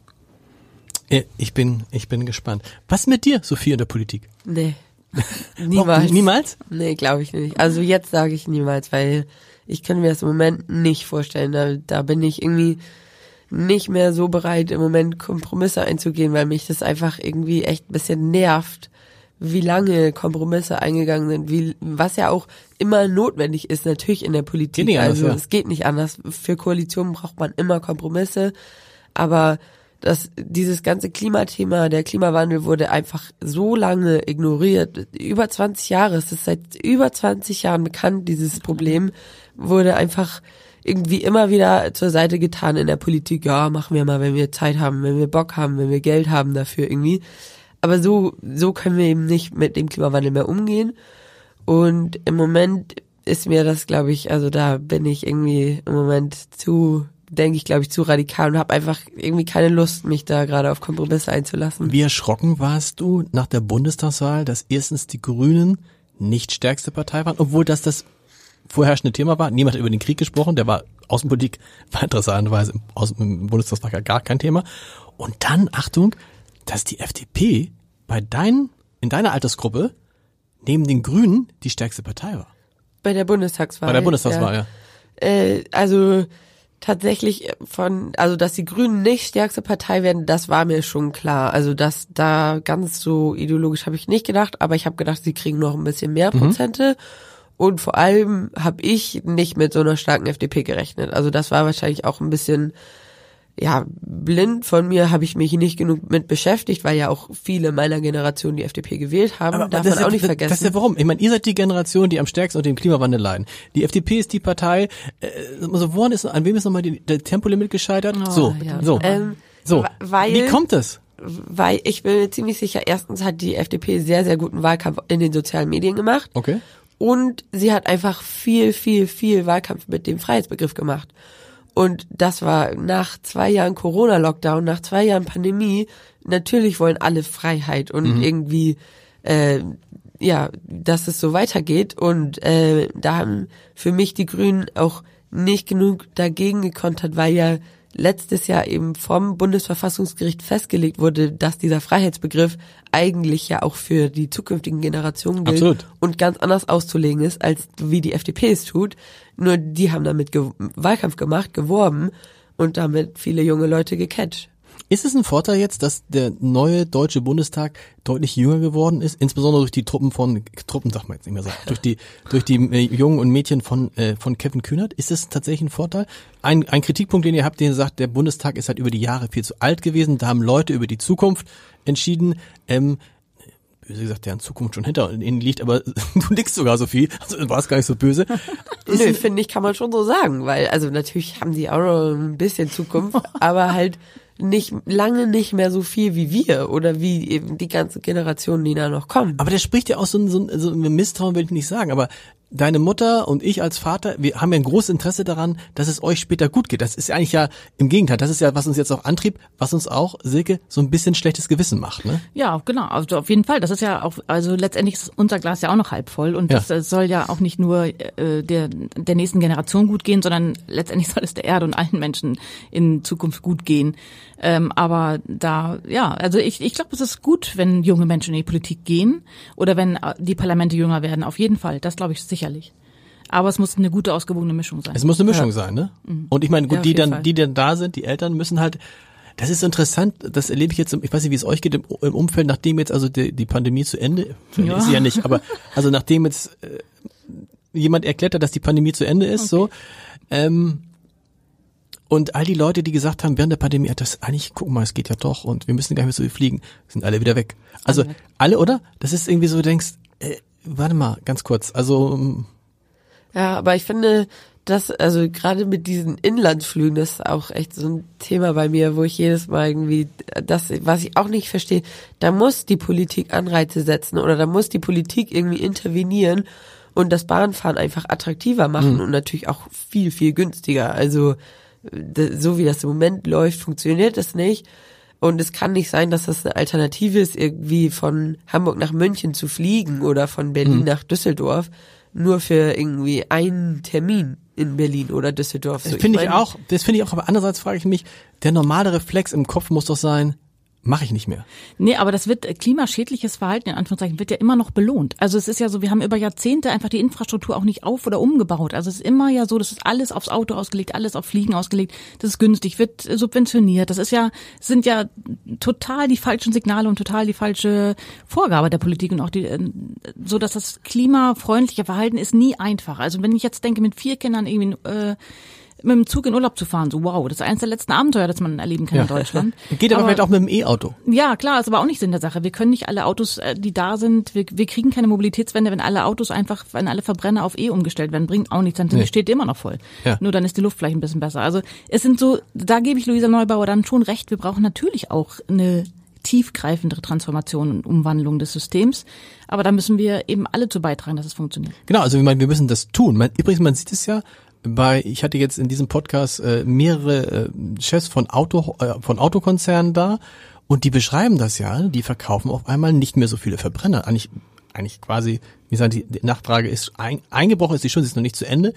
Ich bin, ich bin gespannt. Was mit dir, Sophie, in der Politik? Nee. Niemals. niemals? Nee, glaube ich nicht. Also jetzt sage ich niemals, weil ich kann mir das im Moment nicht vorstellen. Da, da bin ich irgendwie nicht mehr so bereit, im Moment Kompromisse einzugehen, weil mich das einfach irgendwie echt ein bisschen nervt, wie lange Kompromisse eingegangen sind, wie, was ja auch immer notwendig ist, natürlich in der Politik. Geht also anders, ja. es geht nicht anders. Für Koalitionen braucht man immer Kompromisse, aber dass dieses ganze Klimathema, der Klimawandel wurde einfach so lange ignoriert. Über 20 Jahre, es ist seit über 20 Jahren bekannt, dieses Problem wurde einfach irgendwie immer wieder zur Seite getan in der Politik. Ja, machen wir mal, wenn wir Zeit haben, wenn wir Bock haben, wenn wir Geld haben dafür irgendwie. Aber so, so können wir eben nicht mit dem Klimawandel mehr umgehen. Und im Moment ist mir das, glaube ich, also da bin ich irgendwie im Moment zu denke ich, glaube ich, zu radikal und habe einfach irgendwie keine Lust, mich da gerade auf Kompromisse einzulassen. Wie erschrocken warst du nach der Bundestagswahl, dass erstens die Grünen nicht stärkste Partei waren, obwohl das das vorherrschende Thema war. Niemand hat über den Krieg gesprochen, der war Außenpolitik, war interessanterweise im Bundestagswahl gar kein Thema. Und dann, Achtung, dass die FDP bei deinen, in deiner Altersgruppe neben den Grünen die stärkste Partei war. Bei der Bundestagswahl. Bei der Bundestagswahl, ja. ja. Äh, also tatsächlich von, also dass die Grünen nicht stärkste Partei werden, das war mir schon klar. Also dass da ganz so ideologisch habe ich nicht gedacht, aber ich habe gedacht, sie kriegen noch ein bisschen mehr mhm. Prozente. Und vor allem habe ich nicht mit so einer starken FDP gerechnet. Also das war wahrscheinlich auch ein bisschen ja, blind von mir habe ich mich nicht genug mit beschäftigt, weil ja auch viele meiner Generation die FDP gewählt haben. Aber Darf man auch nicht vergessen. Das ist ja warum. Ich meine, ihr seid die Generation, die am stärksten unter dem Klimawandel leiden. Die FDP ist die Partei, äh, also woran ist, an wem ist nochmal die, der Tempolimit gescheitert? Oh, so, ja. so, ähm, so. Weil, Wie kommt es? Weil ich bin mir ziemlich sicher, erstens hat die FDP sehr, sehr guten Wahlkampf in den sozialen Medien gemacht. Okay. Und sie hat einfach viel, viel, viel Wahlkampf mit dem Freiheitsbegriff gemacht. Und das war nach zwei Jahren Corona-Lockdown, nach zwei Jahren Pandemie. Natürlich wollen alle Freiheit und mhm. irgendwie, äh, ja, dass es so weitergeht. Und äh, da haben für mich die Grünen auch nicht genug dagegen gekontert, weil ja letztes Jahr eben vom Bundesverfassungsgericht festgelegt wurde, dass dieser Freiheitsbegriff eigentlich ja auch für die zukünftigen Generationen gilt Absolut. und ganz anders auszulegen ist, als wie die FDP es tut. Nur die haben damit Ge Wahlkampf gemacht, geworben und damit viele junge Leute gecatcht. Ist es ein Vorteil jetzt, dass der neue deutsche Bundestag deutlich jünger geworden ist, insbesondere durch die Truppen von Truppen, sag mal jetzt nicht mehr so, durch die durch die äh, Jungen und Mädchen von äh, von Kevin Kühnert? Ist es tatsächlich ein Vorteil? Ein, ein Kritikpunkt, den ihr habt, den ihr sagt, der Bundestag ist halt über die Jahre viel zu alt gewesen. Da haben Leute über die Zukunft entschieden. Ähm, böse gesagt, deren Zukunft schon hinter ihnen liegt, aber du nickst sogar so viel, also war es gar nicht so böse. Nö, finde ich, kann man schon so sagen, weil, also natürlich haben die auch noch ein bisschen Zukunft, aber halt nicht lange nicht mehr so viel wie wir oder wie eben die ganze Generation, die da noch kommen. Aber der spricht ja auch so ein, so ein, so ein Misstrauen, will ich nicht sagen, aber deine Mutter und ich als Vater, wir haben ja ein großes Interesse daran, dass es euch später gut geht. Das ist ja eigentlich ja im Gegenteil. Das ist ja, was uns jetzt auch antrieb, was uns auch, Silke, so ein bisschen schlechtes Gewissen macht, ne? Ja, genau. Also auf jeden Fall. Das ist ja auch, also letztendlich ist unser Glas ja auch noch halb voll und Ja. das äh, soll ja auch nicht nur äh, der, der nächsten Generation gut gehen, sondern letztendlich soll es der Erde und allen Menschen in Zukunft gut gehen. Ähm, aber da, ja, also ich, ich glaube, es ist gut, wenn junge Menschen in die Politik gehen oder wenn äh, die Parlamente jünger werden. Auf jeden Fall. Das glaube ich sicherlich. Aber es muss eine gute, ausgewogene Mischung sein. Es muss eine Mischung sein, ne? Und ich meine, gut, Ja, die dann, Fall. die dann da sind, die Eltern müssen halt, das ist interessant, das erlebe ich jetzt, im- ich weiß nicht, wie es euch geht im, im Umfeld, nachdem jetzt also die, die Pandemie zu Ende, Ja. ist sie ja nicht, aber also nachdem jetzt äh, jemand erklärt hat, dass die Pandemie zu Ende ist, so, ähm, und all die Leute, die gesagt haben, während der Pandemie, das eigentlich, guck mal, es geht ja doch und wir müssen gar nicht mehr so viel fliegen, sind alle wieder weg. Also Alle alle, oder? Das ist irgendwie so, du denkst, äh, warte mal, ganz kurz, also ähm, Ja, aber ich finde, dass, also gerade mit diesen Inlandsflügen, das ist auch echt so ein Thema bei mir, wo ich jedes Mal irgendwie, das, was ich auch nicht verstehe, da muss die Politik Anreize setzen oder da muss die Politik irgendwie intervenieren und das Bahnfahren einfach attraktiver machen und natürlich auch viel, viel günstiger. Also, so wie das im Moment läuft, funktioniert das nicht. Und es kann nicht sein, dass das eine Alternative ist, irgendwie von Hamburg nach München zu fliegen oder von Berlin nach Düsseldorf, nur für irgendwie einen Termin in Berlin oder Düsseldorf. So, Das finde ich mein, auch, das finde ich auch, aber andererseits frage ich mich, der normale Reflex im Kopf muss doch sein, mache ich nicht mehr. Nee, aber das wird äh, klimaschädliches Verhalten in Anführungszeichen wird ja immer noch belohnt. Also es ist ja so, wir haben über Jahrzehnte einfach die Infrastruktur auch nicht auf oder umgebaut. Also es ist immer ja so, das ist alles aufs Auto ausgelegt, alles auf Fliegen ausgelegt. Das ist günstig, wird äh, subventioniert. Das ist ja sind ja total die falschen Signale und total die falsche Vorgabe der Politik und auch die äh, so, dass das klimafreundliche Verhalten ist nie einfach. Also wenn ich jetzt denke, mit vier Kindern irgendwie äh, mit dem Zug in Urlaub zu fahren, so wow, das ist eines der letzten Abenteuer, das man erleben kann in Deutschland. Geht aber, vielleicht auch mit dem E-Auto. Ja, klar, ist aber auch nicht Sinn der Sache. Wir können nicht alle Autos, äh, die da sind, wir, wir kriegen keine Mobilitätswende, wenn alle Autos einfach, wenn alle Verbrenner auf E umgestellt werden, bringt auch nichts, dann Nee. steht immer noch voll. Ja. Nur dann ist die Luft vielleicht ein bisschen besser. Also es sind so, da gebe ich Luisa Neubauer dann schon recht, wir brauchen natürlich auch eine tiefgreifendere Transformation und Umwandlung des Systems. Aber da müssen wir eben alle zu beitragen, dass es funktioniert. Genau, also ich meine, wir müssen das tun. Übrigens, man sieht es ja bei, ich hatte jetzt in diesem Podcast äh, mehrere äh, Chefs von Auto, äh, von Autokonzernen da und die beschreiben das ja, die verkaufen auf einmal nicht mehr so viele Verbrenner. Eigentlich, eigentlich quasi, wie sagen die, Nachfrage ist ein, eingebrochen, ist die schon, sie ist noch nicht zu Ende.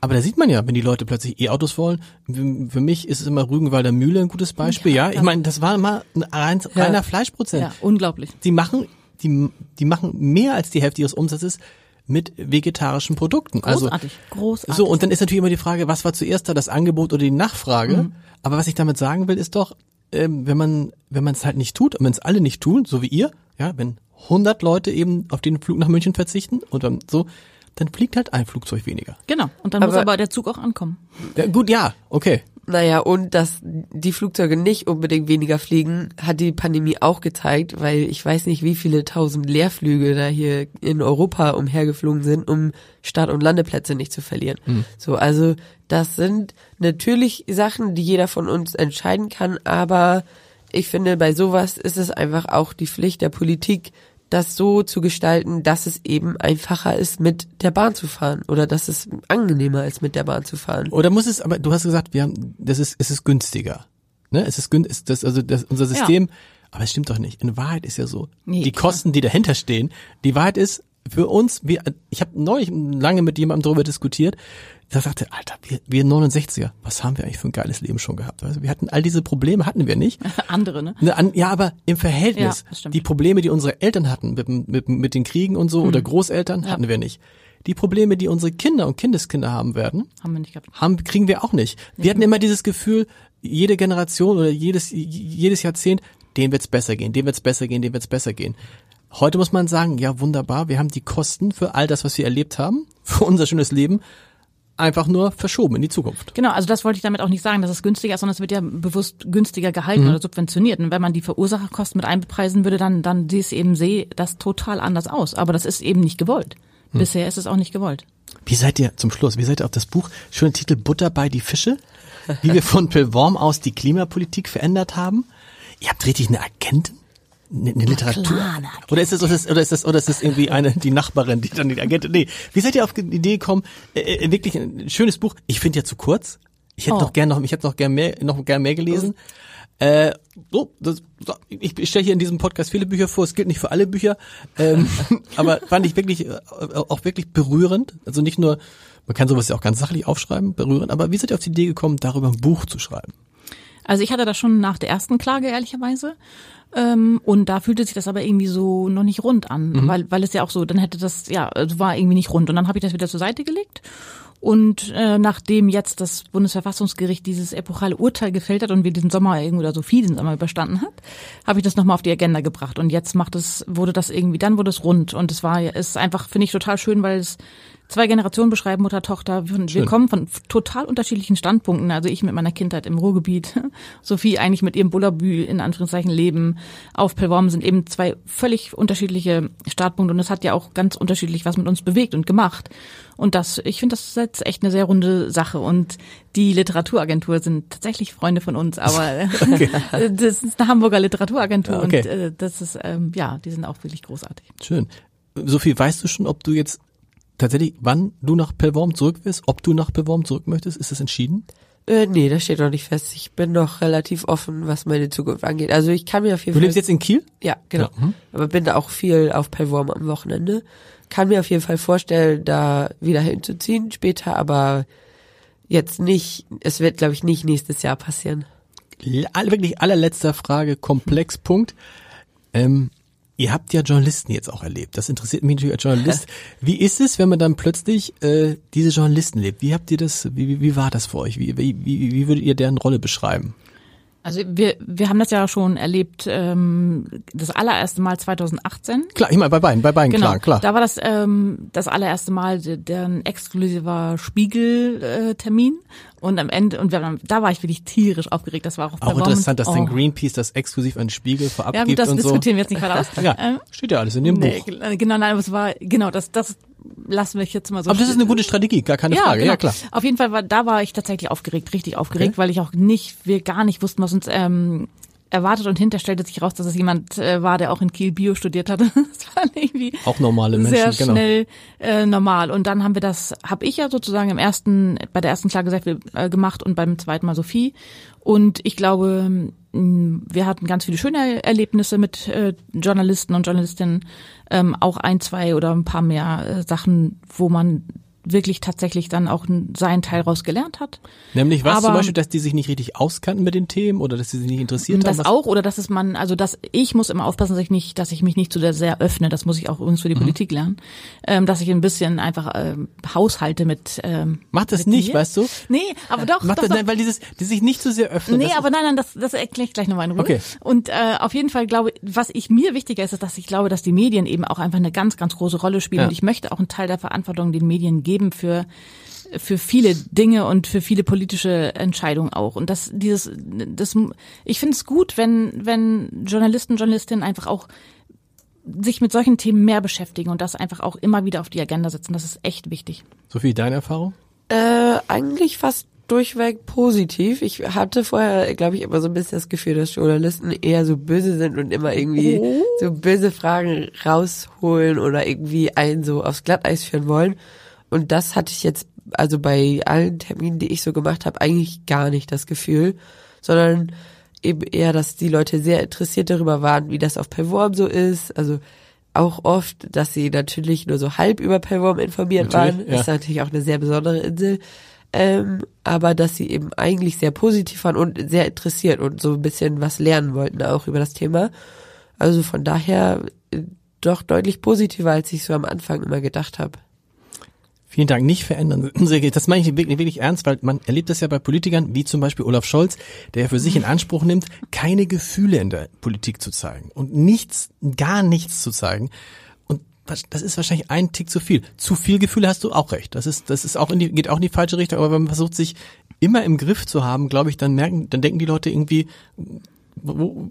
Aber da sieht man ja, wenn die Leute plötzlich E-Autos wollen. Für mich ist es immer Rügenwalder Mühle ein gutes Beispiel. Ja, ich meine, das war immer ein rein, reiner Fleischprozent. Ja, unglaublich. Die machen, die, die machen mehr als die Hälfte ihres Umsatzes mit vegetarischen Produkten. Großartig, also, großartig. So, und dann ist natürlich immer die Frage, was war zuerst da, das Angebot oder die Nachfrage? Mhm. Aber was ich damit sagen will, ist doch, ähm, wenn man, wenn man es halt nicht tut und wenn es alle nicht tun, so wie ihr, ja, wenn 100 Leute eben auf den Flug nach München verzichten und dann so, dann fliegt halt ein Flugzeug weniger. Genau. Und dann muss Aber- aber der Zug auch ankommen. Ja, gut, ja, okay. Naja, und dass die Flugzeuge nicht unbedingt weniger fliegen, hat die Pandemie auch gezeigt, weil ich weiß nicht, wie viele tausend Leerflüge da hier in Europa umhergeflogen sind, um Start- und Landeplätze nicht zu verlieren. So, also das sind natürlich Sachen, die jeder von uns entscheiden kann, aber ich finde, bei sowas ist es einfach auch die Pflicht der Politik, das so zu gestalten, dass es eben einfacher ist, mit der Bahn zu fahren oder dass es angenehmer ist, mit der Bahn zu fahren. Oder muss es, aber du hast gesagt, wir haben, das ist, es ist günstiger. Ne? Es ist gün, ist das, also das, unser System, aber es stimmt doch nicht. In Wahrheit ist ja so, Nee, die klar. Kosten, die dahinter stehen, die Wahrheit ist, für uns, wir, ich habe neulich lange mit jemandem darüber diskutiert, der sagte, Alter, wir, wir 69er, was haben wir eigentlich für ein geiles Leben schon gehabt? Also wir hatten all diese Probleme, hatten wir nicht. Andere, ne? Ne, ja, aber im Verhältnis, Ja, die Probleme, die unsere Eltern hatten mit, mit, mit den Kriegen und so oder Großeltern, hatten wir nicht. Die Probleme, die unsere Kinder und Kindeskinder haben werden, Haben wir nicht gehabt. haben, kriegen wir auch nicht. Wir hatten immer dieses Gefühl, jede Generation oder jedes, jedes Jahrzehnt, dem wird's besser gehen, dem wird's besser gehen, dem wird's besser gehen. Heute muss man sagen, ja wunderbar, wir haben die Kosten für all das, was wir erlebt haben, für unser schönes Leben, einfach nur verschoben in die Zukunft. Genau, also das wollte ich damit auch nicht sagen, dass es günstiger ist, sondern es wird ja bewusst günstiger gehalten mhm. oder subventioniert. Und wenn man die Verursacherkosten mit einbepreisen würde, dann, dann sieht es eben sehe das total anders aus. Aber das ist eben nicht gewollt. Mhm. Bisher ist es auch nicht gewollt. Wie seid ihr zum Schluss? Wie seid ihr auf das Buch? Schöner Titel Butter bei die Fische, wie wir von Pilworm aus die Klimapolitik verändert haben. Ihr habt richtig eine Agentin? Eine, eine Literatur? Klar, eine oder ist das oder ist das oder ist das irgendwie eine die Nachbarin, die dann die Agentin? Nee, wie seid ihr auf die Idee gekommen? Äh, äh, wirklich ein schönes Buch. Ich finde ja zu kurz. Ich hätte oh. noch gern noch ich hätte noch gern mehr noch gern mehr gelesen. Äh, so, das, ich stelle hier in diesem Podcast viele Bücher vor, es gilt nicht für alle Bücher, ähm, aber fand ich wirklich äh, auch wirklich berührend. Also nicht nur, man kann sowas ja auch ganz sachlich aufschreiben, berührend, aber wie seid ihr auf die Idee gekommen, darüber ein Buch zu schreiben? Also ich hatte das schon nach der ersten Klage, ehrlicherweise. Ähm, und da fühlte sich das aber irgendwie so noch nicht rund an, mhm. weil, weil es ja auch so, dann hätte das, ja, also war irgendwie nicht rund. Und dann habe ich das wieder zur Seite gelegt. Und äh, nachdem jetzt das Bundesverfassungsgericht dieses epochale Urteil gefällt hat und wir diesen Sommer irgendwie oder so viel diesen Sommer überstanden hat, habe ich das nochmal auf die Agenda gebracht. Und jetzt macht es, wurde das irgendwie, dann wurde es rund. Und es war, ist einfach, finde ich, total schön, weil es zwei Generationen beschreiben, Mutter, Tochter. Wir, wir kommen von total unterschiedlichen Standpunkten. Also ich mit meiner Kindheit im Ruhrgebiet, Sophie eigentlich mit ihrem Bullabü in Anführungszeichen Leben auf Pelvorm sind eben zwei völlig unterschiedliche Startpunkte und es hat ja auch ganz unterschiedlich was mit uns bewegt und gemacht. Und das, ich finde, das ist jetzt echt eine sehr runde Sache. Und die Literaturagentur sind tatsächlich Freunde von uns, aber okay. das ist eine Hamburger Literaturagentur okay. und äh, das ist, ähm, ja, die sind auch wirklich großartig. Schön. Sophie, weißt du schon, ob du jetzt tatsächlich, wann du nach Pelvorm zurück wirst, ob du nach Pelvorm zurück möchtest, ist das entschieden? Äh, nee, das steht noch nicht fest. Ich bin noch relativ offen, was meine Zukunft angeht. Also ich kann mir auf jeden du Fall. Du lebst jetzt in Kiel? Ja, genau. Ja, hm. Aber bin da auch viel auf Pelvorm am Wochenende. Kann mir auf jeden Fall vorstellen, da wieder hinzuziehen später, aber jetzt nicht, es wird glaube ich nicht nächstes Jahr passieren. Wirklich allerletzter Frage, Komplexpunkt. Ähm, Ihr habt ja Journalisten jetzt auch erlebt. Das interessiert mich natürlich als Journalist. Wie ist es, wenn man dann plötzlich äh, diese Journalisten lebt? Wie habt ihr das, wie, wie, wie war das für euch? Wie, wie, wie, wie würdet ihr deren Rolle beschreiben? Also wir, wir haben das ja schon erlebt, ähm, das allererste Mal 2018. Klar, ich meine bei beiden, bei beiden, genau, klar, klar. Da war das ähm, das allererste Mal der, der ein exklusiver Spiegel-Termin. Und am Ende, und wir, da war ich wirklich tierisch aufgeregt. Das war auch, auch interessant, dass oh. dann Greenpeace das exklusiv an Spiegel vorab ja, das und diskutieren wir jetzt nicht weiter aus. ja, ähm, steht ja alles in dem nee, Buch. Genau, nein, aber es war, genau, das, das lassen wir jetzt mal so. Aber das ist eine gute Strategie, gar keine ja, Frage. Genau. Ja, klar. Auf jeden Fall war, da war ich tatsächlich aufgeregt, richtig aufgeregt, okay. weil ich auch nicht, wir gar nicht wussten, was uns ähm, erwartet und hinter stellte sich raus, dass es jemand äh, war, der auch in Kiel Bio studiert hatte. das war irgendwie auch normale Menschen, sehr genau. schnell äh, normal. Und dann haben wir das, habe ich ja sozusagen im ersten, bei der ersten Klage sehr viel äh, gemacht und beim zweiten Mal Sophie. Und ich glaube, wir hatten ganz viele schöne Erlebnisse mit äh, Journalisten und Journalistinnen, ähm, auch ein, zwei oder ein paar mehr äh, Sachen, wo man wirklich tatsächlich dann auch seinen Teil raus gelernt hat. Nämlich was Aber, zum Beispiel, dass die sich nicht richtig auskannten mit den Themen oder dass sie sich nicht interessiert das haben? Das auch oder dass es man, also dass ich muss immer aufpassen, dass ich nicht, dass ich mich nicht zu sehr, sehr öffne. Das muss ich auch übrigens für die mhm. Politik lernen, ähm, dass ich ein bisschen einfach ähm, haushalte mit. Ähm, Mach das nicht, mir. weißt du? Nee, aber doch. Mach doch, das, doch. Nein, weil dieses, die sich nicht zu so sehr öffnen. Nee, aber nein, nein, das, das erkläre ich gleich nochmal in Ruhe. Okay. Und äh, auf jeden Fall glaube, was ich mir wichtiger ist, ist, dass ich glaube, dass die Medien eben auch einfach eine ganz, ganz große Rolle spielen. Ja. Und ich möchte auch einen Teil der Verantwortung den Medien geben für für viele Dinge und für viele politische Entscheidungen auch. Und das, dieses, das, ich finde es gut, wenn, wenn Journalisten, Journalistinnen einfach auch sich mit solchen Themen mehr beschäftigen und das einfach auch immer wieder auf die Agenda setzen. Das ist echt wichtig. Sophie, deine Erfahrung? Äh, eigentlich fast durchweg positiv. Ich hatte vorher, glaube ich, immer so ein bisschen das Gefühl, dass Journalisten eher so böse sind und immer irgendwie oh. so böse Fragen rausholen oder irgendwie einen so aufs Glatteis führen wollen. Und das hatte ich jetzt also bei allen Terminen, die ich so gemacht habe, eigentlich gar nicht das Gefühl, sondern eben eher, dass die Leute sehr interessiert darüber waren, wie das auf Perform so ist. Also auch oft, dass sie natürlich nur so halb über Perform informiert natürlich, waren. Ja. Ist natürlich auch eine sehr besondere Insel. Ähm, aber dass sie eben eigentlich sehr positiv waren und sehr interessiert und so ein bisschen was lernen wollten auch über das Thema. Also von daher äh, doch deutlich positiver, als ich so am Anfang immer gedacht habe. Vielen Dank. Nicht verändern. Das meine ich wirklich, wirklich ernst, weil man erlebt das ja bei Politikern, wie zum Beispiel Olaf Scholz, der für sich in Anspruch nimmt, keine Gefühle in der Politik zu zeigen und nichts, gar nichts zu zeigen. Und das ist wahrscheinlich ein Tick zu viel. Zu viel Gefühle hast du auch recht. Das ist, das ist auch in die, geht auch in die falsche Richtung. Aber wenn man versucht, sich immer im Griff zu haben, glaube ich, dann merken, dann denken die Leute irgendwie, wo,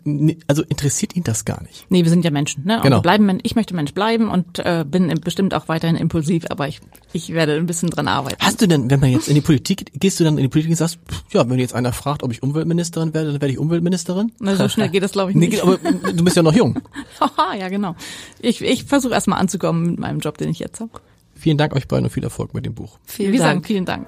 also interessiert ihn das gar nicht. Nee, wir sind ja Menschen, ne? Und Genau. bleiben, ich möchte Mensch bleiben und äh, bin bestimmt auch weiterhin impulsiv, aber ich, ich werde ein bisschen dran arbeiten. Hast du denn, wenn man jetzt in die Politik, gehst du dann in die Politik und sagst, pff, ja, wenn jetzt einer fragt, ob ich Umweltministerin werde, dann werde ich Umweltministerin? Na, so schnell geht das, glaube ich, Nee, nicht. aber du bist ja noch jung. Haha, ja, genau. Ich, ich versuche erstmal anzukommen mit meinem Job, den ich jetzt habe. Vielen Dank euch beiden und viel Erfolg mit dem Buch. Vielen Wir sagen Dank. vielen Dank.